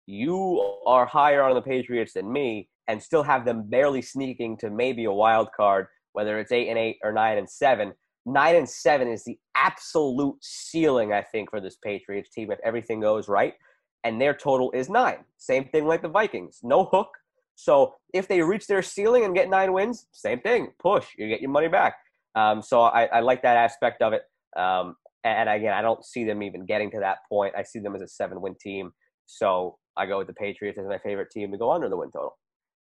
you are higher on the Patriots than me, and still have them barely sneaking to maybe a wild card, whether it's eight and eight or nine and seven. Nine and seven is the absolute ceiling, I think, for this Patriots team if everything goes right. And their total is nine. Same thing like the Vikings. No hook. So if they reach their ceiling and get nine wins, same thing. Push. You get your money back. Um, so I, I like that aspect of it. Um, and again, I don't see them even getting to that point. I see them as a seven win team. So I go with the Patriots as my favorite team to go under the win total.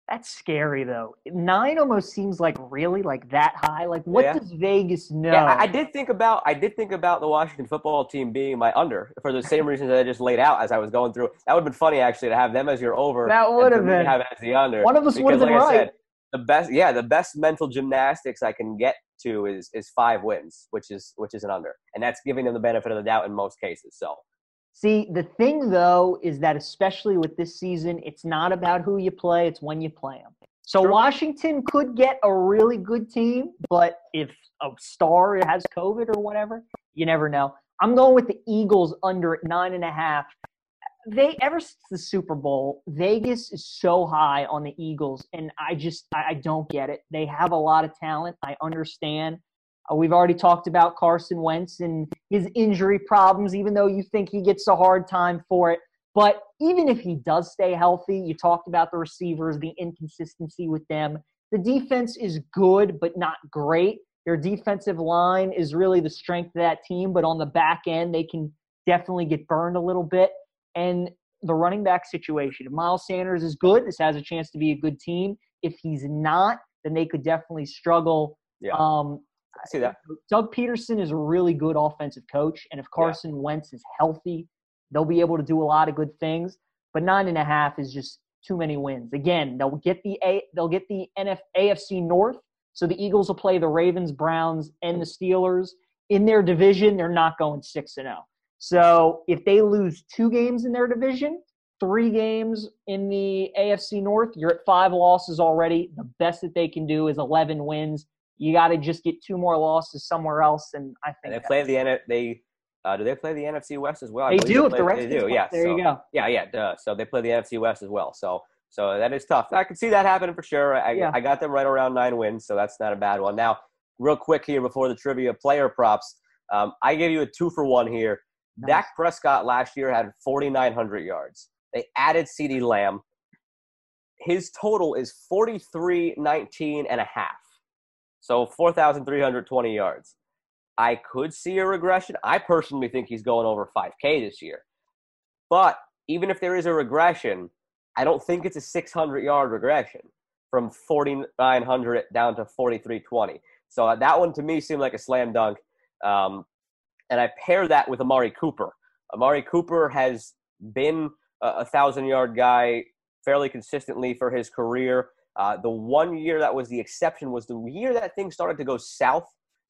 That's scary though. Nine almost seems like really like that high. Like what Yeah. does Vegas know? Yeah, I, I did think about I did think about the Washington football team being my under for the same reasons that I just laid out as I was going through. That would have been funny actually to have them as your over. That would have been. have as the under. One of us would have been like right. said, the best, yeah, the best mental gymnastics I can get to is is five wins, which is which is an under, and that's giving them the benefit of the doubt in most cases. So See, the thing though is that especially with this season, it's not about who you play, it's when you play them. So True. Washington could get a really good team, but if a star has COVID or whatever, you never know. I'm going with the Eagles under at nine and a half. They ever since the Super Bowl, Vegas is so high on the Eagles, and I just I, I don't get it. They have a lot of talent. I understand. Uh, we've already talked about Carson Wentz and his injury problems, even though you think he gets a hard time for it. But even if he does stay healthy, you talked about the receivers, the inconsistency with them. The defense is good, but not great. Their defensive line is really the strength of that team, but on the back end, they can definitely get burned a little bit. And the running back situation, if Miles Sanders is good, this has a chance to be a good team. If he's not, then they could definitely struggle. Yeah. Um, I see that. Doug Pederson is a really good offensive coach, and if Carson Wentz is healthy, they'll be able to do a lot of good things. But nine and a half is just too many wins. Again, they'll get the a they'll get the NF, AFC North, so the Eagles will play the Ravens, Browns, and the Steelers in their division. They're not going six and zero. So if they lose two games in their division, three games in the AFC North, you're at five losses already. The best that they can do is 11 wins. You got to just get two more losses somewhere else, and I think And they play the N. They uh, do they play the NFC West as well? I they do. If play- the they do. win. Yeah. there so, you go. Yeah, yeah, duh. So they play the NFC West as well. So so that is tough. I can see that happening for sure. I, Yeah. I got them right around nine wins, so that's not a bad one. Now, real quick here before the trivia player props, um, I gave you a two for one here. Nice. Dak Prescott last year had 4,900 yards. They added CeeDee Lamb. His total is 43, 19 and a half. So 4,320 yards. I could see a regression. I personally think he's going over 5K this year. But even if there is a regression, I don't think it's a 600 yard regression from 4,900 down to 4,320. So uh, that one to me seemed like a slam dunk. Um, and I pair that with Amari Cooper. Amari Cooper has been a, a thousand yard guy fairly consistently for his career. Uh, the one year that was the exception was the year that things started to go south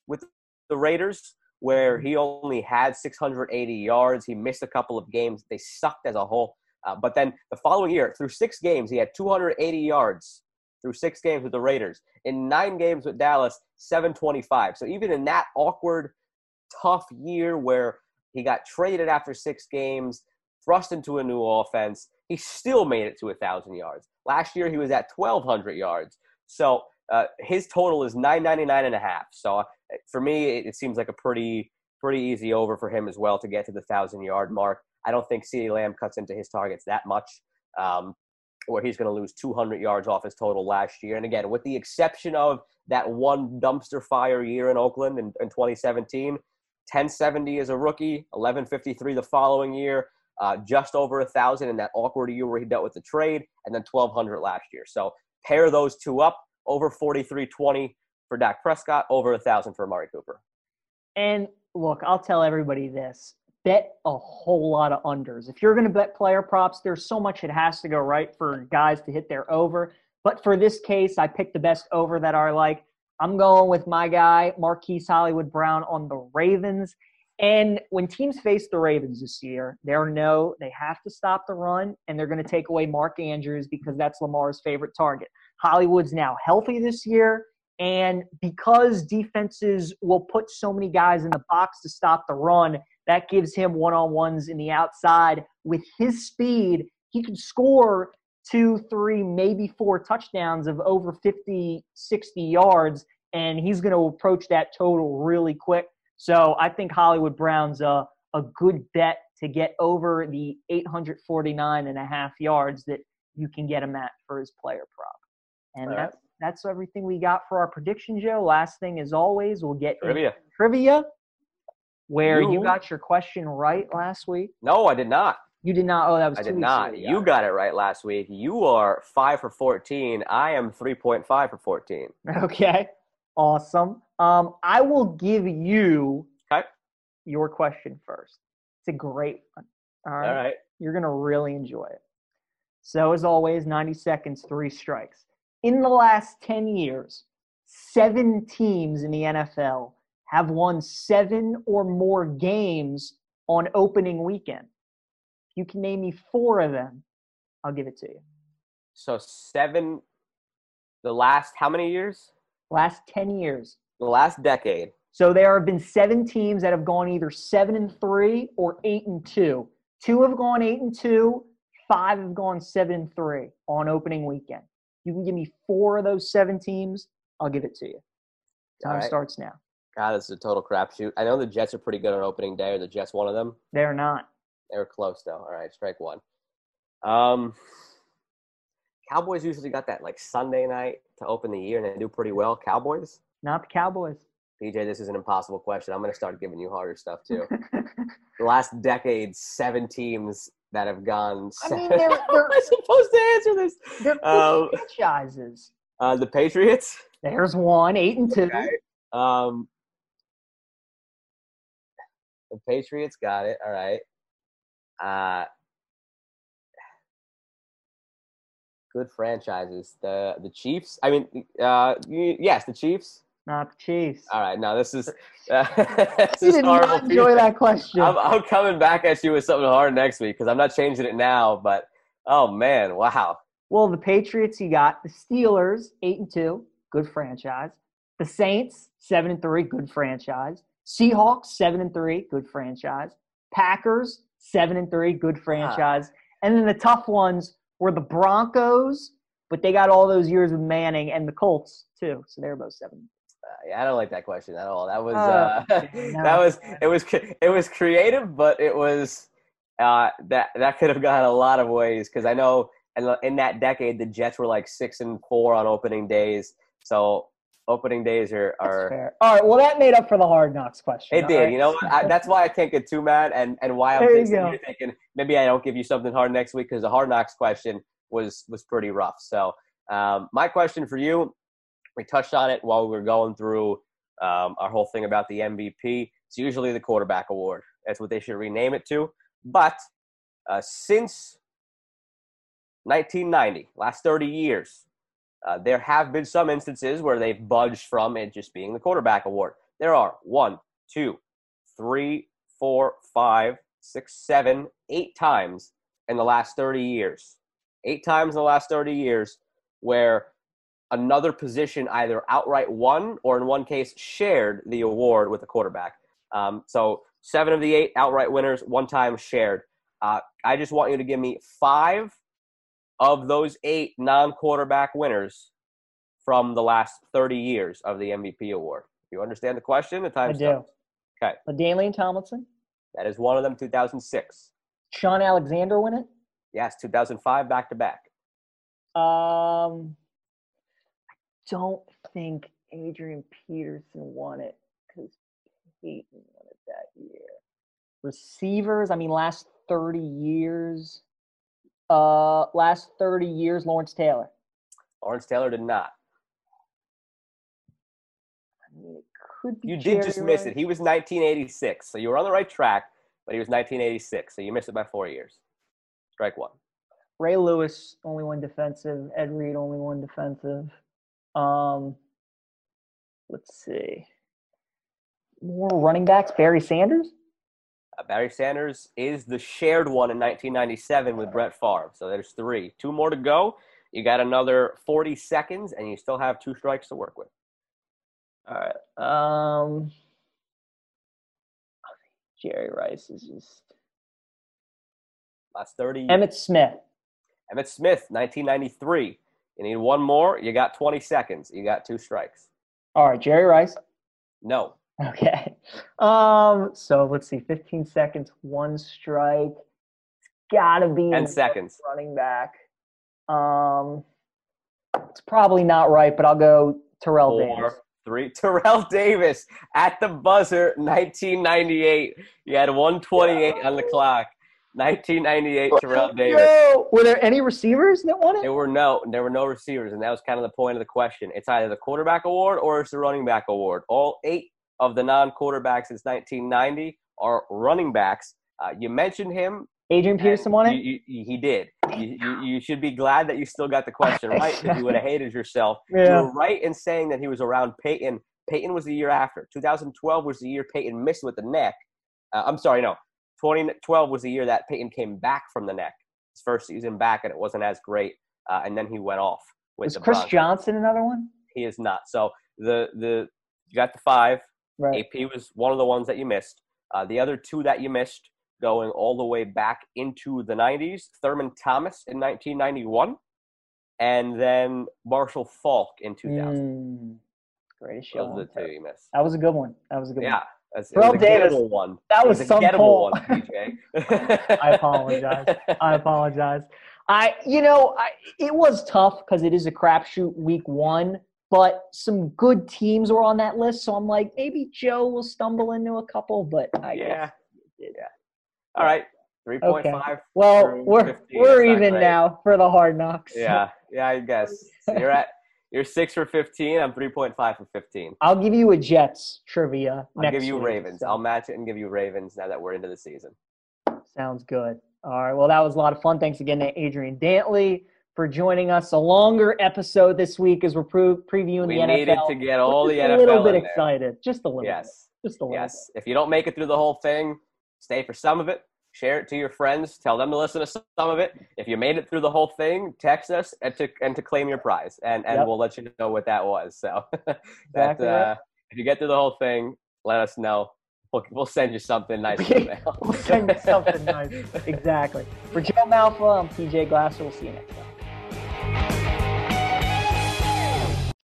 with the Raiders, where he only had 680 yards. He missed a couple of games. They sucked as a whole. Uh, but then the following year, through six games, he had 280 yards through six games with the Raiders. In nine games with Dallas, 725. So even in that awkward, tough year where he got traded after six games, thrust into a new offense, he still made it to a thousand yards. Last year he was at 1,200 yards. So uh, his total is 999 and a half. So uh, for me, it, it seems like a pretty pretty easy over for him as well to get to the thousand yard mark. I don't think CeeDee Lamb cuts into his targets that much, um, where he's going to lose 200 yards off his total last year. And again, with the exception of that one dumpster fire year in Oakland in, in 2017, 1070 as a rookie, 1153 the following year, uh, just over a thousand in that awkward year where he dealt with the trade, and then 1200 last year. So pair those two up, over 4320 for Dak Prescott, over a thousand for Amari Cooper. And look, I'll tell everybody this bet a whole lot of unders. If you're going to bet player props, there's so much it has to go right for guys to hit their over. But for this case, I picked the best over that I like. I'm going with my guy, Marquise Hollywood Brown on the Ravens. And when teams face the Ravens this year, they know they have to stop the run and they're going to take away Mark Andrews because that's Lamar's favorite target. Hollywood's now healthy this year. And because defenses will put so many guys in the box to stop the run, that gives him one on ones in the outside. With his speed, he can score two, three, maybe four touchdowns of over 50, 60 yards, and he's going to approach that total really quick. So I think Hollywood Brown's a, a good bet to get over the 849 and a half yards that you can get him at for his player prop. And All right. that's, that's everything we got for our prediction, Joe. Last thing, as always, we'll get Trivia. trivia, where you You- got your question right last week. No, I did not. You did not. Oh, that was I did not. You got it right last week. You are five for 14. I am 3.5 for 14. Okay. Awesome. Um, I will give you Okay. your question first. It's a great one. All right. All right. You're going to really enjoy it. So, as always, 90 seconds, three strikes. In the last 10 years, seven teams in the NFL have won seven or more games on opening weekend. If you can name me four of them, I'll give it to you. So seven, the last how many years? Last 10 years. The last decade. So there have been seven teams that have gone either seven and three or eight and two. Two have gone eight and two. Five have gone seven and three on opening weekend. You can give me four of those seven teams. I'll give it to you. Time right. starts now. God, this is a total crapshoot. I know the Jets are pretty good on opening day. Are the Jets one of them? They're not. They were close though. All right, strike one. Um, Cowboys usually got that like Sunday night to open the year, and they do pretty well. Cowboys. Not the Cowboys. PJ, this is an impossible question. I'm going to start giving you harder stuff too. the last decade, seven teams that have gone. I Seven. mean, they're- they're- I'm supposed to answer this. They're Um, franchises. Uh, the Patriots. There's one, eight and two. Okay. Um, the Patriots got it. All right. Uh, good franchises. The the Chiefs. I mean, uh, yes, the Chiefs. Not the Chiefs. All right. Now this is uh, this you is did horrible. not enjoy that question. I'm, I'm coming back at you with something hard next week because I'm not changing it now. But oh man, wow. Well, the Patriots, you got the Steelers, eight and two, good franchise. The Saints, seven and three, good franchise. Seahawks, seven and three, good franchise. Packers, seven and three, good franchise. And then the tough ones were the Broncos, but they got all those years with Manning and the Colts too, so they were both seven. Uh, yeah, I don't like that question at all. That was Oh, uh, no. that was it was it was creative, but it was uh, that that could have gone a lot of ways because I know in, in that decade the Jets were like six and four on opening days, so opening days are That's are fair. All right, well that made up for the hard knocks question. it did. right? You know, what? I, that's why I can't get too mad, and and why I'm There thinking, go. you're thinking maybe I don't give you something hard next week because the hard knocks question was was pretty rough. So um, my question for you, we touched on it while we were going through um, our whole thing about the MVP. It's usually the quarterback award. That's what they should rename it to. But uh, since 1990, last 30 years, uh, there have been some instances where they've budged from it just being the quarterback award. There are one, two, three, four, five, six, seven, eight times in the last 30 years. Eight times in the last 30 years where another position either outright won or in one case shared the award with the quarterback. Um, so seven of the eight outright winners, one time shared. Uh, I just want you to give me five of those eight non-quarterback winners from the last 30 years of the MVP award. You understand the question? The time I do. starts. Okay. LaDainian Tomlinson, That is one of them, 2006. Shaun Alexander win it. Yes, 2005 back to back. Um, I don't think Adrian Peterson won it because Peyton won it that year. Receivers, I mean, last 30 years. Uh, last 30 years, Lawrence Taylor. Lawrence Taylor did not. I mean, it could be. You did just miss it. He was 1986, so you were on the right track, but he was 1986, so you missed it by four years. Strike one. Ray Lewis, only one defensive. Ed Reed, only one defensive. Um, let's see. More running backs. Barry Sanders. Uh, Barry Sanders is the shared one in 1997 with Brett Favre. So there's three. Two more to go. You got another 40 seconds, and you still have two strikes to work with. All right. Um, Jerry Rice is just Last 30. Emmitt Smith. Emmitt Smith, 1993. You need one more. You got 20 seconds. You got two strikes. All right, Jerry Rice. No. Okay. Um, so let's see, 15 seconds, one strike. It's gotta be 10 seconds. running back. Um, it's probably not right, but I'll go Terrell Davis. Four, three. Terrell Davis at the buzzer, 1998. You had 128 on the clock. 1998 Terrell Davis. Were there any receivers that won it? There were no, there were no receivers, and that was kind of the point of the question. It's either the quarterback award or it's the running back award. All eight of the non-quarterbacks since 1990 are running backs. Uh, you mentioned him. Adrian Peterson won it. You, you, he did. You, you, you, should be glad that you still got the question right because you would have hated yourself. Yeah. You were right in saying that he was around Peyton. Peyton was the year after. 2012 was the year Peyton missed with the neck. Uh, I'm sorry, no. 2012 was the year that Peyton came back from the neck. His first season back, and it wasn't as great. Uh, and then he went off with Was Chris Broncos. Johnson another one? He is not. So the the you got the five. Right. AP was one of the ones that you missed. Uh, the other two that you missed, going all the way back into the 90s, Thurman Thomas in 1991, and then Marshall Faulk in 2000. Mm, great show. Those are the two you missed. That was a good one. That was a good Yeah, one. that's, Terrell was a Davis, one. that was a some pull. one, DJ. I apologize. I apologize. I, you know, I, it was tough because it is a crapshoot week one, but some good teams were on that list. So I'm like, maybe Joe will stumble into a couple, but I yeah, guess. yeah. All right, three point five. Well, we're 15, we're even great. now for the hard knocks. Yeah, yeah, I guess So you're at you're six for 15. I'm 3.5 for 15. I'll give you a Jets trivia. I'll give you week, Ravens. so. I'll match it and give you Ravens now that we're into the season. Sounds good. All right. Well, that was a lot of fun. Thanks again to Adrian Dantley for joining us. A longer episode this week as we're pre- previewing We the NFL. We needed to get all the NFL a little bit excited. Just a little Yes, bit. Just a little yes. If you don't make it through the whole thing, stay for some of it. Share it to your friends. Tell them to listen to some of it. If you made it through the whole thing, text us and to and to claim your prize, and and Yep. we'll let you know what that was. So that Exactly uh, if you get through the whole thing, let us know. We'll, we'll send you something nice in the mail. We'll send you something nice. Exactly. For Joe Malfa, I'm PJ Glasser. We'll see you next time.